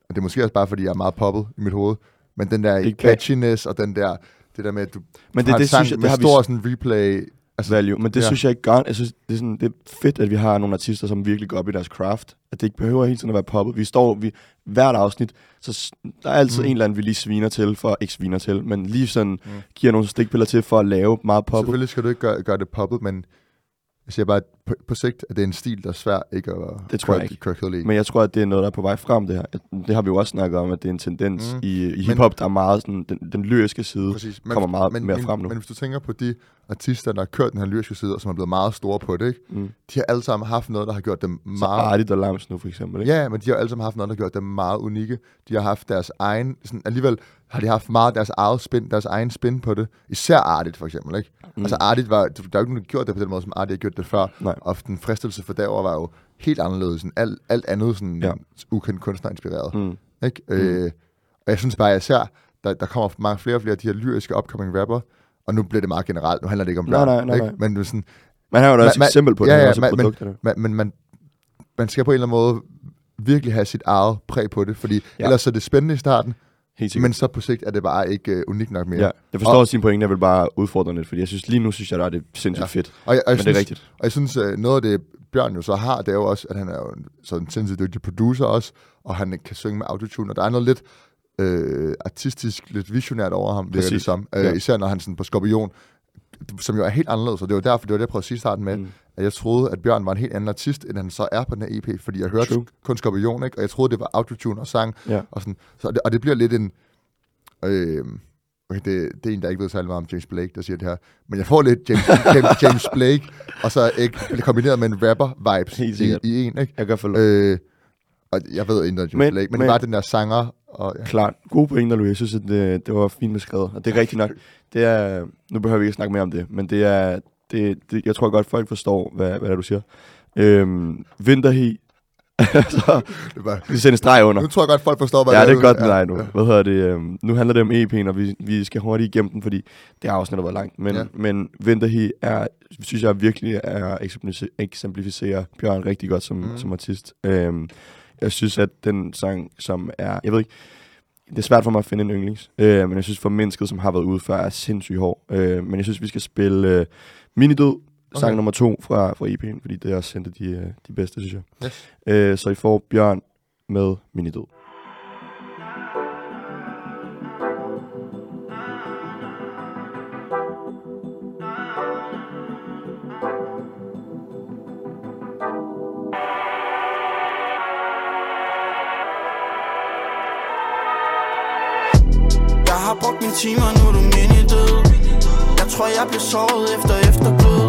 og det er måske også bare, fordi jeg er meget poppet i mit hoved. Men den der catchiness, og den der... Det der med, at du Men det- har en det sang synes jeg- det med har vi stor s- sådan replay... Altså, value. Men det ja. synes jeg ikke gør. Jeg synes, det er, sådan, det er fedt, at vi har nogle artister, som virkelig går op i deres craft. At det ikke behøver hele tiden at være poppet. Vi står vi, hvert afsnit, så der er altid mm. en eller anden, vi lige sviner til, for ikke sviner til, men lige sådan mm. giver nogle stikpiller til for at lave meget poppet. Selvfølgelig skal du ikke gøre, gøre det poppet, men jeg siger bare, at på, på sigt, at det er en stil, der er svær ikke at Det tror jeg køre- ikke. i. Men jeg tror, at det er noget, der er på vej frem, det her. Det har vi jo også snakket om, at det er en tendens Mm. i, i Men- hiphop, der er meget sådan, den, den lyriske side Præcis. kommer meget men, mere men, frem nu. Men hvis du tænker på de artister, der har kørt den her lyriske side, og som er blevet meget store på det, ikke? Mm. de har alle sammen haft noget, der har gjort dem Så meget... Artie og Lams nu, for eksempel. Ikke? Ja, men de har alle sammen haft noget, der har gjort dem meget unikke. De har haft deres egen... Sådan, alligevel har de haft meget deres eget spin, deres egen spin på det. Især Artit, for eksempel. Ikke? Mm. Altså Artit var... Der er jo ikke nogen, der gjorde det på den måde, som Artit har gjort det før. Nej. Og den fristelse for derovre var jo helt anderledes. Sådan alt, alt andet sådan ja. Ukendt kunstner inspireret. Mm. Ikke? Mm. Øh, og jeg synes bare, jeg ser, der, der kommer mange flere og flere af de her lyriske upcoming rapper, og nu bliver det meget generelt. Nu handler det ikke om børn. nej, nej, ikke? nej. Men det er sådan, Man har jo da også et eksempel på det, Ja, har ja, også man, produkter. men, man, men man, man skal på en eller anden måde virkelig have sit eget præg på det, fordi. Ja. ellers er det spændende i starten, Helt sikkert. men så på sigt er det bare ikke uh, unikt nok mere. Ja, jeg forstår også din pointe, jeg vil bare udfordre lidt, fordi jeg synes lige nu, synes jeg, er det sindssygt Ja. fedt. Og jeg, og jeg Men synes, det er rigtigt. Og jeg synes, uh, noget af det, Bjørn jo så har, det er jo også, at han er jo en sådan sindssygt dygtig producer også, og han kan synge med autotune, og der er noget lidt øh, artistisk, lidt visionært over ham, virker det som. Øh, Ja. Især når han sådan på Skorpion, som jo er helt anderledes, og det var derfor, det var det, jeg prøvede at sige starten med, mm. At jeg troede, at Bjørn var en helt anden artist, end han så er på den her EP, fordi jeg hørte True. kun Skorpion, ikke? og jeg troede, det var autotune og sang, Ja. og, sådan, så det, og det bliver lidt en... Øh, okay, det, det er en, der ikke ved særlig meget om James Blake, der siger det her, men jeg får lidt James, James, James Blake, og så ikke kombineret med en rapper-vibes i, i en, ikke? Jeg gør for Øh, og jeg ved ikke, noget om James Men- Blake, men, men- det var den der sanger, og ja. Klart. Gode pointer, Louis. Jeg synes, at det, det var fint beskrevet. Og det er rigtigt nok. Det er, nu behøver vi ikke snakke mere om det, men det er, det, det, jeg tror godt, folk forstår, hvad, hvad det er, du siger. Øhm, vinterhi. så, Det var, vi sender en streg under. nu tror jeg godt, folk forstår, hvad Ja, det er du- godt med ja, dig nu. Hvad hedder det? øhm, Nu handler det om EP'en, og vi, vi skal hurtigt igennem den, fordi det har også netop været langt. Men, Ja. ja. men Vinterhi er, synes jeg virkelig er eksemplifi- eksemplificerer Bjørn rigtig godt som, mm. som artist. Øhm, jeg synes, at den sang, som er... Jeg ved ikke, det er svært for mig at finde en yndlings, øh, men jeg synes for mennesket, som har været ude før, er sindssygt hård. Øh, men jeg synes, vi skal spille øh, Minidød, sang Okay. nummer to fra, fra EP'en, fordi det er også sendt de, øh, de bedste, synes jeg. Yes. Øh, så I får Bjørn med Minidød. Timer, nu er du mini død. Jeg tror jeg bliver såret efter efterblød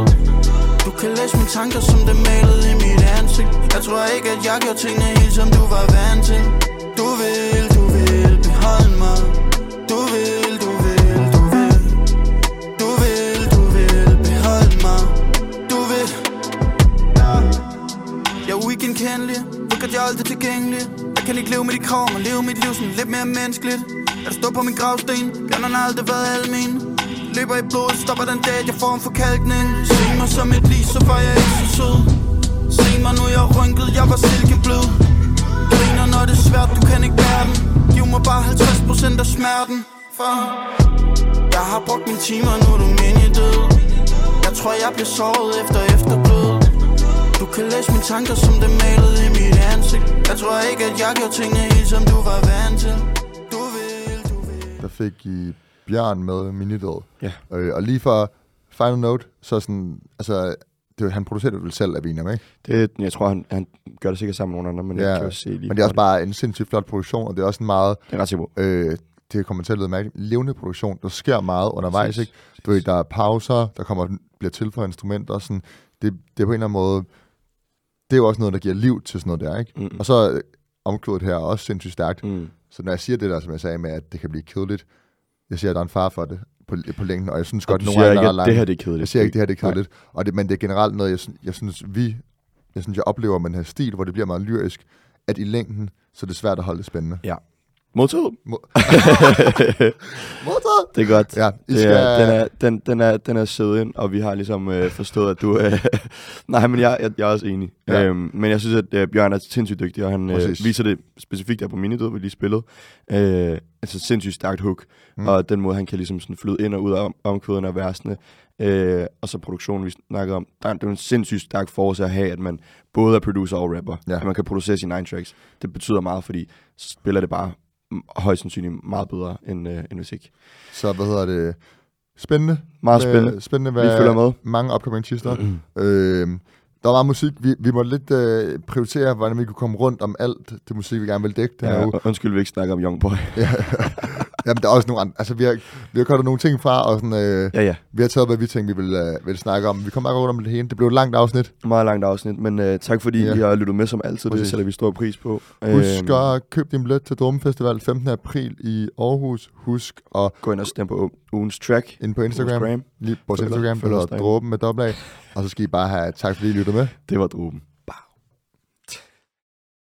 Du kan læse mine tanker som det malede i mit ansigt. Jeg tror ikke at jeg gjorde tingene helt som du var vant til. Du vil, du vil beholde mig. Du vil, du vil, du vil. Du vil, du vil beholde mig. Du vil. Jeg er uigenkendelig Ved kan jeg aldrig tilgængelig kan ikke leve med de krav Men leve mit liv sådan lidt mere menneskeligt. Jeg står på min gravsten Bjørnen har aldrig været almen. Løber i blodet Stopper den dag jeg får en forkalkning. Se mig som et lys, Så var jeg ikke så sød. Se mig nu jeg er rynket Jeg var silkeblød. Griner når det er svært Du kan ikke bære den. Giv mig bare 50% af smerten For Jeg har brugt mine timer Nu er du mini død. Jeg tror jeg bliver såret efter efterblød. du kan læse mine tanker som det malede i mit ansigt Jeg tror ikke at jeg gjorde tingene helt som du var vant til Du vil, du vil der fik I Bjørn med Minidød. Ja. Øh, og lige for final note, så sådan, altså, det, han producerer det vel selv, er vi enige om, ikke? Det, jeg tror, han, han gør det sikkert sammen med nogle andre, men ja, jeg kan jo se lige men det er også hurtigt. bare en sindssygt flot produktion, og det er også en meget... Det er ret på. Øh, det kommer til at lyde mærkeligt. Levende produktion. Der sker meget undervejs, Præcis. ikke? Du ved, der er pauser, der kommer, bliver tilføjet instrumenter, sådan. Det, det er på en eller anden måde... Det er jo også noget, der giver liv til sådan noget der, ikke? Mm. Og så omklodet her er også sindssygt stærkt. Mm. Så når jeg siger det der, som jeg sagde med, at det kan blive kedeligt, jeg siger, at der er en far for det på, på længden, og jeg synes Og godt, du nogle ikke, at langt. det her, det er kedeligt. Jeg siger ikke, det her det er Nej. kedeligt. Og det, men det er generelt noget, jeg, synes- jeg synes, vi, jeg synes, jeg oplever med den her stil, hvor det bliver meget lyrisk, at i længden, så er det svært at holde det spændende. Ja. Modtaget. Mo- Modtaget. Det er godt. Ja, I det skal... er, den, er, den, den, er, den er sød og vi har ligesom øh, forstået, at du... Øh, nej, men jeg, jeg, jeg er også enig. Ja. Øhm, men jeg synes, at øh, Bjørn er sindssygt dygtig, og han øh, viser det specifikt der på minidød, vi lige spillede. Øh, altså sindssygt stærkt hook, Mm. og den måde, han kan ligesom sådan flyde ind og ud af om, omkvæden af versene. Øh, og så produktionen, vi snakkede om. Der er, det er en sindssygt stærk force at have, at man både er producer og rapper. Ja. At man kan producere sine egen tracks. Det betyder meget, fordi så spiller det bare højst sandsynligt meget bedre end, øh, end musik. Så hvad hedder det? Spændende. Meget spændende. Spændende, Vi hvad følger med. mange upcoming artister. øh, der var musik. Vi, vi må lidt øh, prioritere, hvordan vi kunne komme rundt om alt det musik, vi gerne vil dække her Ja, undskyld, vi ikke snakker om Young Boy. Ja. Jamen, der er også nogle andre. Altså, vi har, vi har kørt nogle ting fra, og sådan, øh, Ja, ja. vi har taget, hvad vi tænkte, vi ville, øh, ville snakke om. Vi kommer bare rundt om det hele. Det blev et langt afsnit. Meget langt afsnit, men uh, tak fordi Ja. I har lyttet med som altid. Præcis. Det sætter vi stor pris på. Husk Øhm, at købe din billet til Drum Festival 15. april i Aarhus. Husk at Gå ind og stemme på ugens track. ind på Instagram. Instagram. Lige på vores Følg Instagram, følg. Dråben med dobbelt. Og så skal I bare have tak, fordi I lytter med. Det var droben.